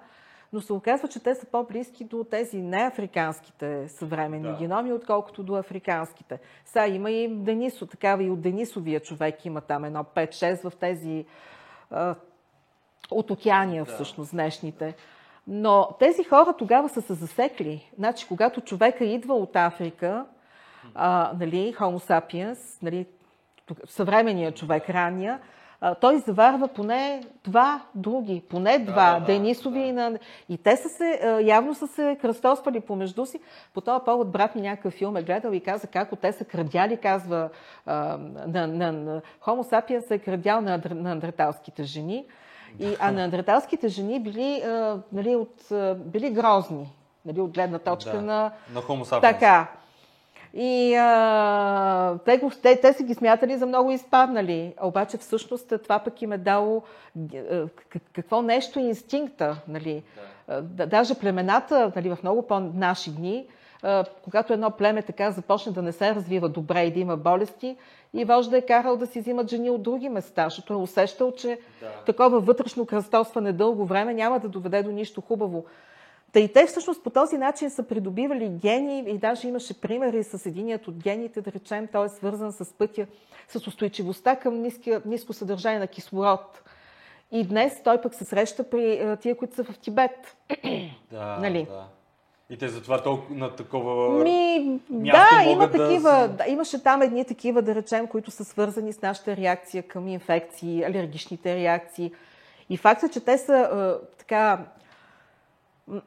но се оказва, че те са по-близки до тези неафриканските съвременни да. геноми, отколкото до африканските. Сега има и Денисо, такава и от Денисовия човек има там едно 5-6 в тези а, от океания, да. всъщност, днешните. Но тези хора тогава са се засекли. Значи, когато човека идва от Африка, а, нали, Homo sapiens, нали, съвременният човек, рания, а, той заварва поне два други, поне два, да, Денисови да. и на... И те са се, явно са се кръстосвали помежду си. По този повод брат ми някакъв филм е гледал и каза как те са крадяли, казва, а, на, на, на, Homo sapiens е крадял на, на андреталските жени. И, а неандерталските жени били, а, нали, от, а, били грозни, нали, от гледна точка да, на... На homo. Така. И а, те, го, те, те са ги смятали за много изпаднали. А обаче всъщност това пък им е дало какво нещо инстинкта. Нали. Да. Даже племената нали, в много по-наши дни, когато едно племе така започне да не се развива добре и да има болести, и вожда е карал да си взимат жени от други места, защото е усещал, че да. такова вътрешно кръстосване дълго време няма да доведе до нищо хубаво. Та и те всъщност по този начин са придобивали гени и даже имаше примери с единият от гените, да речем, той е свързан с пътя, с устойчивостта към ниски, ниско съдържание на кислород. И днес той пък се среща при тия, които са в Тибет. Да, нали? да. И те затова толкова на такова Ми, да, има да... такива. Да, имаше там едни такива, да речем, които са свързани с нашата реакция към инфекции, алергичните реакции. И факта, че те са а, така. [clears throat]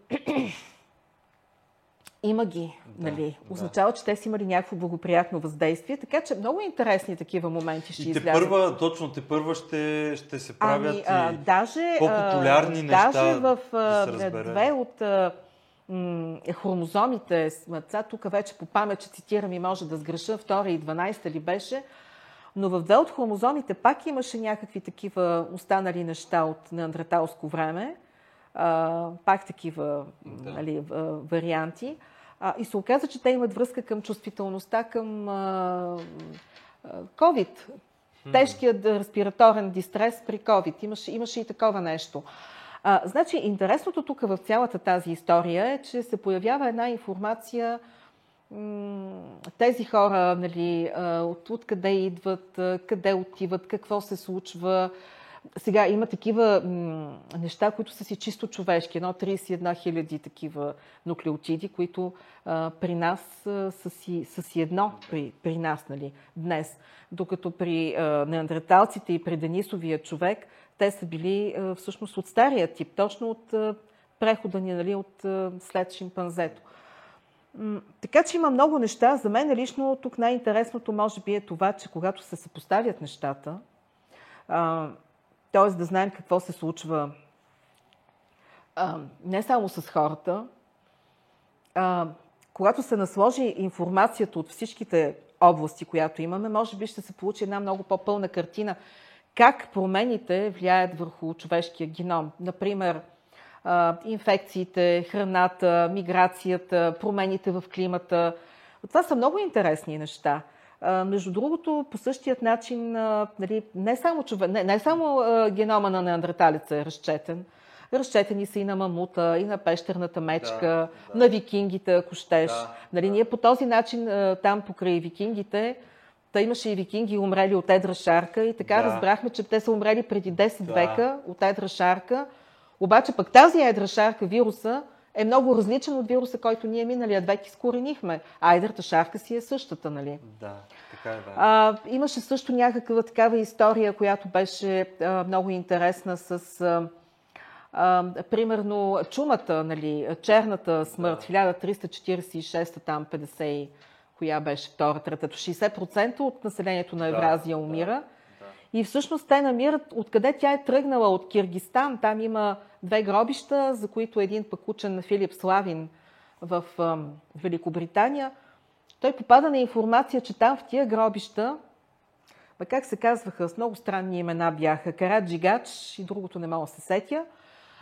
има ги, да, нали? Означава, че те са имали някакво благоприятно въздействие, така че много интересни такива моменти ще и те. Първа, точно те първа ще, ще се правят ами, а, и даже, по-популярни а, неща. Даже в да две от е, хромозомите, сега тук вече по памет, че цитирам и може да сгреша, втора и 12 ли беше, но в две от хромозомите пак имаше някакви такива останали неща от неандреталско време, а, пак такива да. нали, варианти. А, и се оказа, че те имат връзка към чувствителността към а, COVID. Тежкият респираторен дистрес при COVID. Имаше, имаше и такова нещо. А, значи, интересното тук в цялата тази история е, че се появява една информация, тези хора, нали, от, откъде идват, къде отиват, какво се случва. Сега има такива неща, които са си чисто човешки. Едно 31 хиляди такива нуклеотиди, които а, при нас са, си, са си едно при, при нас нали, днес. Докато при а, неандерталците и при Денисовия човек те са били всъщност от стария тип, точно от прехода ни нали, от след шимпанзето. Така че има много неща. За мен лично тук най-интересното може би е това, че когато се съпоставят нещата, т.е. да знаем какво се случва не само с хората, когато се насложи информацията от всичките области, която имаме, може би ще се получи една много по-пълна картина как промените влияят върху човешкия геном. Например, инфекциите, храната, миграцията, промените в климата. Това са много интересни неща. Между другото, по същият начин, нали, не само, чове... не, не само генома на неандерталеца е разчетен, разчетени са и на мамута, и на пещерната мечка, да, да. на викингите, ако щеш. Да, нали, да. Ние по този начин там покрай викингите, Та имаше и викинги умрели от едра шарка и така да. разбрахме, че те са умрели преди 10 да. века от едра шарка. Обаче пък тази едра шарка, вируса, е много различен от вируса, който ние миналия век изкоренихме. А едрата шарка си е същата, нали? Да, така е, да. А, имаше също някаква такава история, която беше а, много интересна с... А, а, примерно чумата, нали, черната смърт, да. 1346 там 50 коя беше втора, третата. 60% от населението на Евразия да, умира. Да, да. И всъщност те намират откъде тя е тръгнала от Киргистан. Там има две гробища, за които един пък учен на Филип Славин в Великобритания. Той попада на информация, че там в тия гробища, ма как се казваха, с много странни имена бяха, Караджигач и другото не мога да се сетя,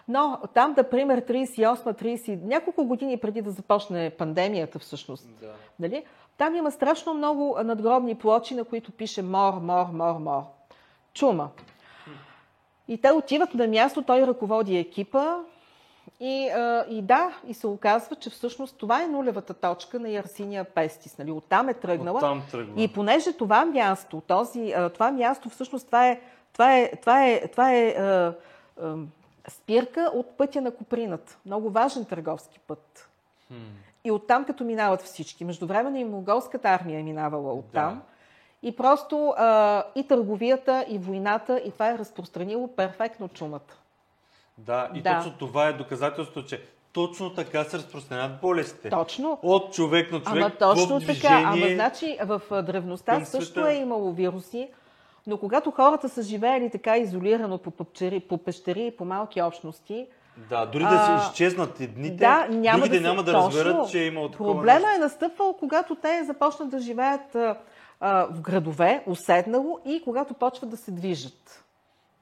но там, да пример, 38-30, няколко години преди да започне пандемията всъщност, да. нали, там има страшно много надгробни плочи, на които пише мор, мор, мор, мор. Чума. И те отиват на място, той ръководи екипа и, а, и да, и се оказва, че всъщност това е нулевата точка на Ярсиния Пестис. Нали? Оттам е тръгнала. Оттам тръгна. И понеже това място, този, това място всъщност това е, това е, това е, това е а, а, спирка от пътя на Куприната. Много важен търговски път. И оттам като минават всички. Междувременно и монголската армия е минавала оттам. Да. И просто а, и търговията, и войната, и това е разпространило перфектно чумата. Да, и да. точно това е доказателство, че точно така се разпространяват болестите. Точно. От човек на човек. Ама точно така. Ама значи в древността също е имало вируси, но когато хората са живеели така изолирано по, по пещери и по малки общности, да, дори да се изчезнат дните, да, няма другите да няма да точно, разберат, че е имало такова Проблема нещо. е настъпвал, когато те започнат да живеят а, а, в градове, уседнало и когато почват да се движат.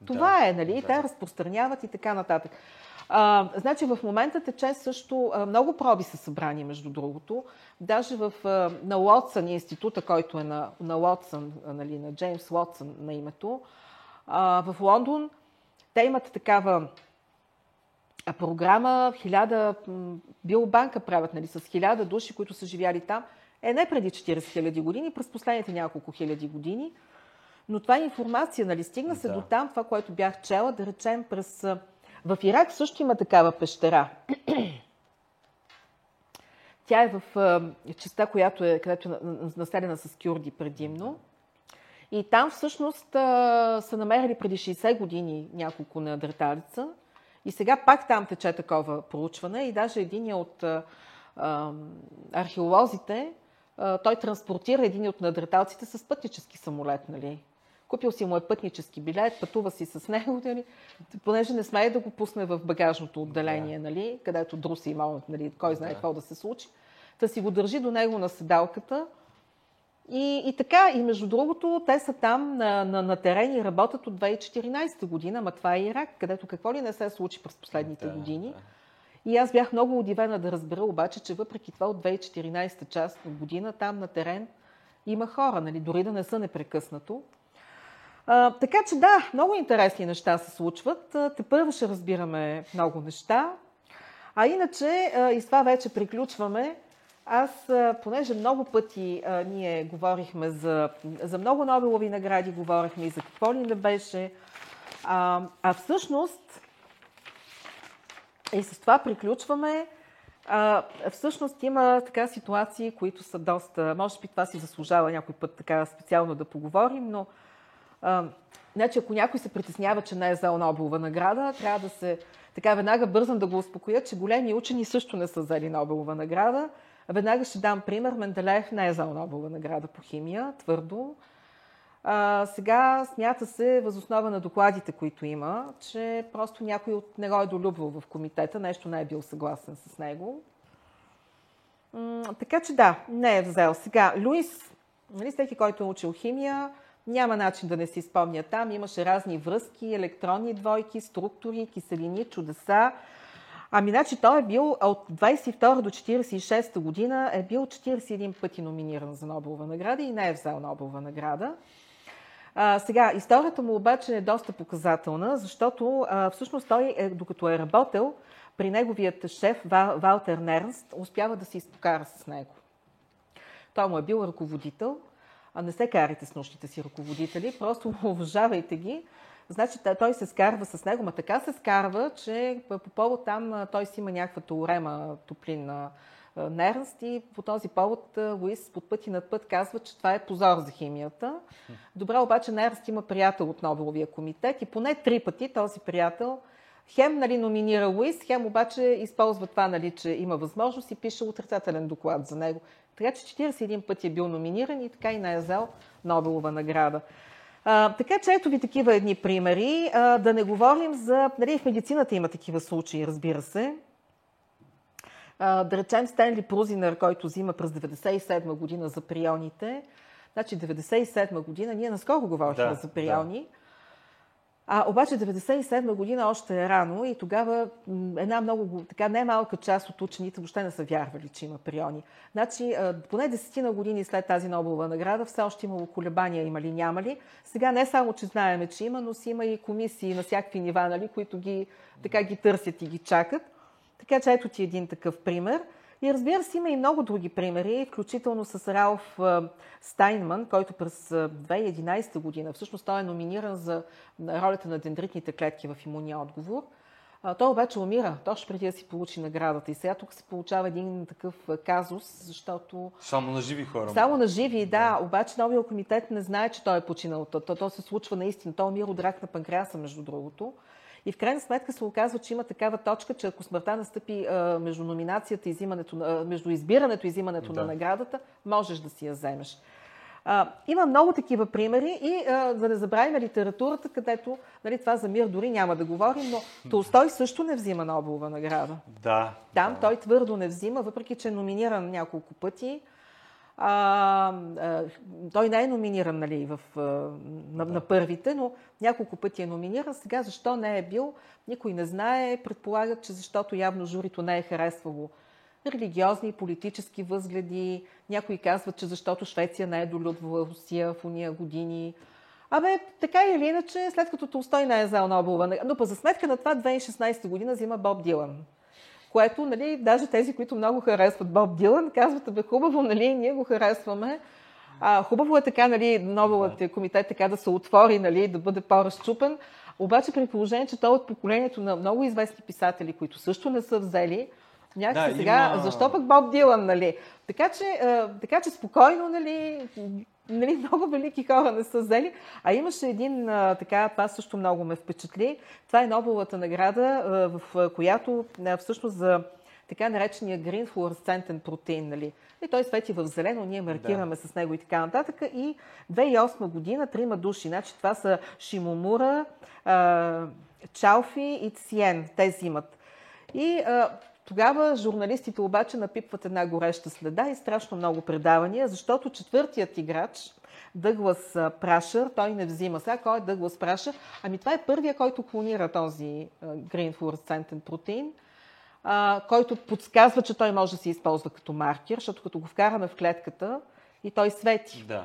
Това да, е, нали? Да. Те разпространяват и така нататък. А, значи в момента тече също а, много проби са събрани, между другото. Даже в, а, на Уотсън, института, който е на, на Уотсън, нали, на Джеймс Уотсън на името, а, в Лондон, те имат такава програма, хиляда, биобанка правят нали, с хиляда души, които са живяли там. Е, не преди 40 хиляди години, през последните няколко хиляди години. Но това е информация, нали? Стигна се да. до там, това, което бях чела, да речем през... В Ирак също има такава пещера. [clears throat] Тя е в частта, която е, където е населена с кюрди предимно. И там всъщност са намерили преди 60 години няколко неандерталица. И сега пак там тече такова проучване и даже един от а, а, археолозите, а, той транспортира един от надреталците с пътнически самолет, нали? Купил си му е пътнически билет, пътува си с него, нали? понеже не смее да го пусне в багажното отделение, да. нали? където друси има, нали? кой знае да. какво да се случи. Та си го държи до него на седалката, и, и така, и между другото, те са там на, на, на терен и работят от 2014 година, ма това е Ирак, където какво ли не се случи през последните да, години. Да. И аз бях много удивена да разбера обаче, че въпреки това от 2014 част година там на терен има хора, нали, дори да не са непрекъснато. А, така че да, много интересни неща се случват. Те първо ще разбираме много неща. А иначе, и с това вече приключваме, аз, понеже много пъти а, ние говорихме за, за много Нобелови награди, говорихме и за какво ли не беше, а, а всъщност, и с това приключваме, а, всъщност има така ситуации, които са доста, може би това си заслужава някой път така специално да поговорим, но значи, ако някой се притеснява, че не е за Нобелова награда, трябва да се така веднага бързам да го успокоя, че големи учени също не са взели Нобелова награда. Веднага ще дам пример. Менделеев не е взел Нобелова награда по химия, твърдо. А, сега смята се, възоснова на докладите, които има, че просто някой от него е долюбвал в комитета, нещо не е бил съгласен с него. М- така че да, не е взел. Сега, Луис, нали, всеки, който е учил химия, няма начин да не си спомня там. Имаше разни връзки, електронни двойки, структури, киселини, чудеса. Ами, значи, той е бил от 22 до 46 година, е бил 41 пъти номиниран за Нобелова награда и не е взел Нобелова награда. А, сега, историята му обаче е доста показателна, защото а, всъщност той, е, докато е работил, при неговият шеф Вал, Валтер Нернст успява да се изпокара с него. Той му е бил ръководител, а не се карайте с научните си ръководители, просто [laughs] уважавайте ги. Значи той се скарва с него, ма така се скарва, че по повод там той си има някаква теорема топлин на Нернст и по този повод Луис под път и над път казва, че това е позор за химията. Добре, обаче Нернст има приятел от Нобеловия комитет и поне три пъти този приятел хем нали, номинира Луис, хем обаче използва това, нали, че има възможност и пише отрицателен доклад за него. Така че 41 пъти е бил номиниран и така и не е взел Нобелова награда. А, така че ето ви такива едни примери. А, да не говорим за... Нали, в медицината има такива случаи, разбира се. А, да речем Стенли Прузинер, който взима през 97 година за прионите. Значи 97 година, ние наскоро говорихме да, за приони. Да. А, обаче 97 година още е рано и тогава една много, така не малка част от учените въобще не са вярвали, че има приони. Значи, поне десетина години след тази Нобелова награда все още имало колебания, има ли, няма ли. Сега не само, че знаеме, че има, но си има и комисии на всякакви нива, нали, които ги, така ги търсят и ги чакат. Така че ето ти един такъв пример. И разбира се, има и много други примери, включително с Ралф Стайнман, който през 2011 година, всъщност той е номиниран за ролята на дендритните клетки в имунния отговор. Той обаче умира, точно преди да си получи наградата. И сега тук се получава един такъв казус, защото... Само на живи хора. Само на живи, да. да. Обаче новия комитет не знае, че той е починал. То, то, то се случва наистина. Той умира от рак на панкреаса, между другото. И в крайна сметка се оказва, че има такава точка, че ако смъртта настъпи а, между номинацията и взимането, а, между избирането и взимането да. на наградата, можеш да си я вземеш. А, има много такива примери и а, да не забравим литературата, където нали, това за мир дори няма да говорим, но [laughs] Толстой също не взима Нобелова награда. Да. Там да. той твърдо не взима, въпреки че е номиниран няколко пъти. А, а, той не е номиниран нали, в, на, на първите, но няколко пъти е номиниран. Сега защо не е бил, никой не знае. Предполагат, че защото явно журито не е харесвало религиозни и политически възгледи. Някои казват, че защото Швеция не е долюбвала Русия в уния години. Абе, така или иначе, след като Толстой не е взел Нобелова, но по за сметка на това 2016 година взима Боб Дилан което, нали, даже тези, които много харесват Боб Дилан, казват, бе, хубаво, нали, ние го харесваме. А, хубаво е така, нали, новият комитет така да се отвори, нали, да бъде по-разчупен. Обаче при положение, че той е от поколението на много известни писатели, които също не са взели, някакси да, сега, има... защо пък Боб Дилан, нали? Така че, а, така че спокойно, нали, нали, много велики хора не са взели. А имаше един, а, така, това също много ме впечатли. Това е Нобеловата награда, а, в която а, всъщност за така наречения грин флуоресцентен протеин. Нали. И той свети в зелено, ние маркираме да. с него и така нататък. И 2008 година трима души, значи това са Шимомура, а, Чалфи и Циен. Те взимат. И а, тогава журналистите обаче напипват една гореща следа и страшно много предавания, защото четвъртият играч, Дъглас Прашър, той не взима. Сега кой е Дъглас Прашър? Ами това е първия, който клонира този грин флуоресцентен протеин, който подсказва, че той може да се използва като маркер, защото като го вкараме в клетката и той свети. Да.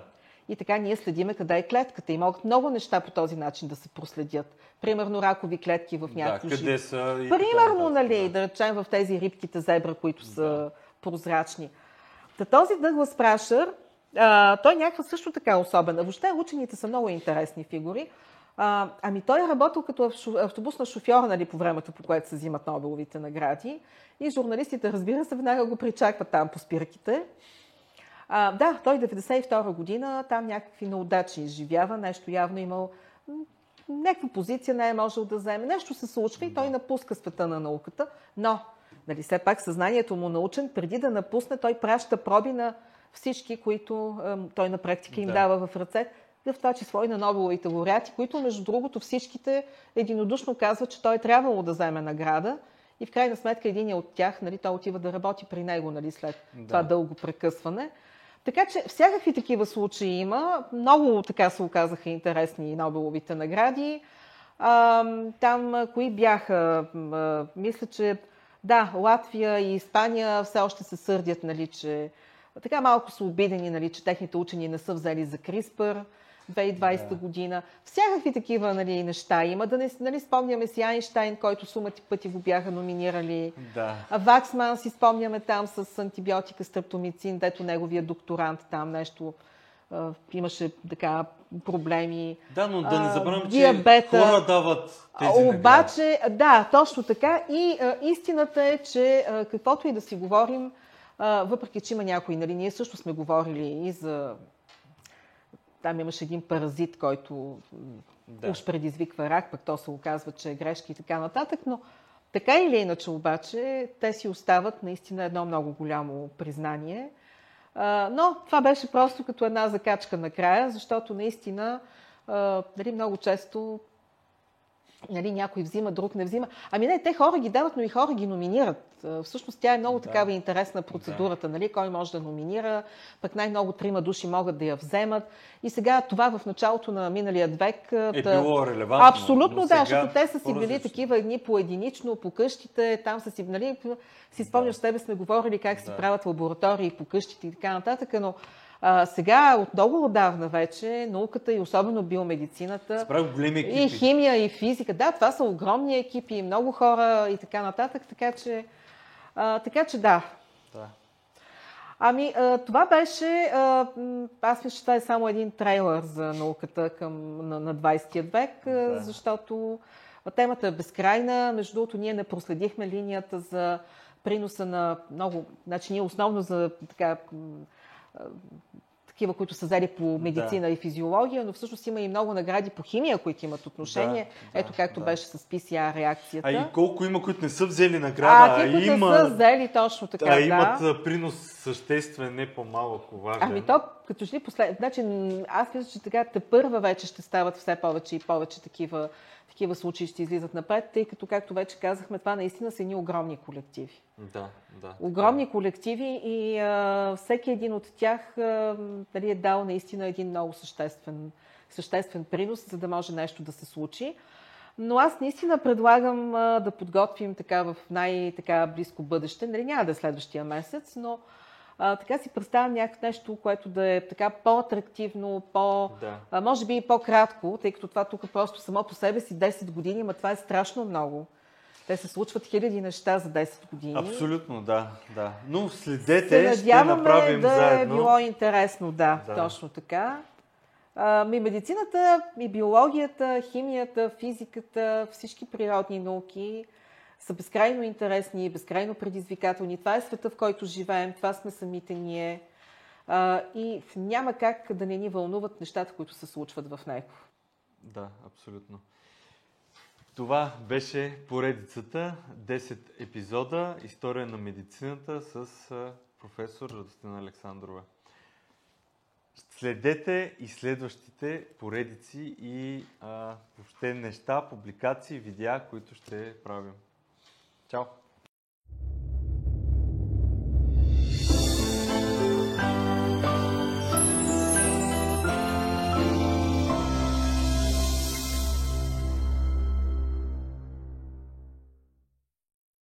И така ние следиме къде е клетката. И могат много неща по този начин да се проследят. Примерно ракови клетки в някакви да, къде са и Примерно, нали, да. да речем в тези рибките зебра, които са да. прозрачни. Та този Дъглас Прашър, а, той е някаква също така особена. Въобще учените са много интересни фигури. А, ами той е работил като автобусна шофьор нали, по времето, по което се взимат Нобеловите награди. И журналистите, разбира се, веднага го причакват там по спирките. А, да, той 92 година там някакви неудачи изживява, нещо явно имал някаква позиция не е можел да вземе. Нещо се случва и той напуска света на науката, но нали, все пак съзнанието му научен, преди да напусне, той праща проби на всички, които е, той на практика им Да. дава в ръце, в това число и на Нобеловите лауреати, които между другото всичките единодушно казват, че той е трябвало да вземе награда и в крайна сметка един от тях, нали, той отива да работи при него нали, след Да. това дълго прекъсване. Така че всякакви такива случаи има. Много така се оказаха интересни Нобеловите награди. А, там кои бяха? А, Мисля, че да, Латвия и Испания все още се сърдят, нали, че така малко са обидени, нали, че техните учени не са взели за CRISPR 2020 Да. година. Всякакви такива нали, неща има. Да не нали, спомняме си Айнштайн, който сумати пъти го бяха номинирали. Да. Ваксман си спомняме там с антибиотика стрептомицин, дето неговия докторант там нещо а, имаше така проблеми. Да, но да не забравям, че диабета. хора дават тези награди. Обаче, да, точно така. И а, истината е, че а, каквото и да си говорим, а, въпреки че има някои, нали, ние също сме говорили и за... Там имаше един паразит, който Да. уж предизвиква рак, пък то се оказва, че е грешки и така нататък, но така или иначе обаче, те си остават наистина едно много голямо признание. Но това беше просто като една закачка накрая, защото наистина нали, много често нали, някой взима, друг не взима. Ами не, те хора ги дават, но и хора ги номинират. А, Всъщност тя е много Да. такава интересна процедурата, нали? кой може да номинира, пък най-много трима души могат да я вземат. И сега това в началото на миналият век... Е та- било релевантно. Абсолютно но да, сега защото те са си били по-различно. такива едни по-единично, по къщите, там са си, нали, си спомняш, с тебе сме говорили как се Да. правят лаборатории по къщите и така нататък, но а, сега от много отдавна вече науката и особено биомедицината големи екипи. и химия, и физика. Да, това са огромни екипи, и много хора и така нататък, така че, а, така че да. Да. Ами, а, това беше, а, аз мисля, че това е само един трейлър за науката към, на, на 20 век, Да. защото темата е безкрайна. Между другото, ние не проследихме линията за приноса на много, значи ние основно за така, такива, които са взели по медицина и физиология, но всъщност има и много награди по химия, които имат отношение. Да, да, Ето както да. беше с PCR реакцията. А и колко има, които не са взели а, награда, а, тия, които има, не са взели точно така, а да. имат а, принос съществен, не по-малък, важен. Ами то, като че ли послед... Значи, аз мисля, че така те първа вече ще стават все повече и повече такива, такива случаи ще излизат напред, тъй като, както вече казахме, това наистина са едни огромни колективи. Да, да. Огромни колективи и а, всеки един от тях а, нали, е дал наистина един много съществен, съществен принос, за да може нещо да се случи. Но аз наистина предлагам а, да подготвим така в най-близко бъдеще, нали, няма да е следващия месец, но а, така си представям някакво нещо, което да е така по-атрактивно, по, Да. а, може би и по-кратко, тъй като това тук просто само по себе си 10 години, но това е страшно много. Те се случват хиляди неща за 10 години. Абсолютно, да, да. Но следете, ще направим да заедно. е било интересно, да, Да. точно така. А, ми медицината, и биологията, химията, физиката, всички природни науки са безкрайно интересни, безкрайно предизвикателни. Това е света, в който живеем, това сме самите ние. А, и няма как да не ни вълнуват нещата, които се случват в него. Да, абсолютно. Това беше поредицата 10 епизода История на медицината с професор Радостина Александрова. Следете и следващите поредици и а, въобще неща, публикации, видеа, които ще правим. Chao.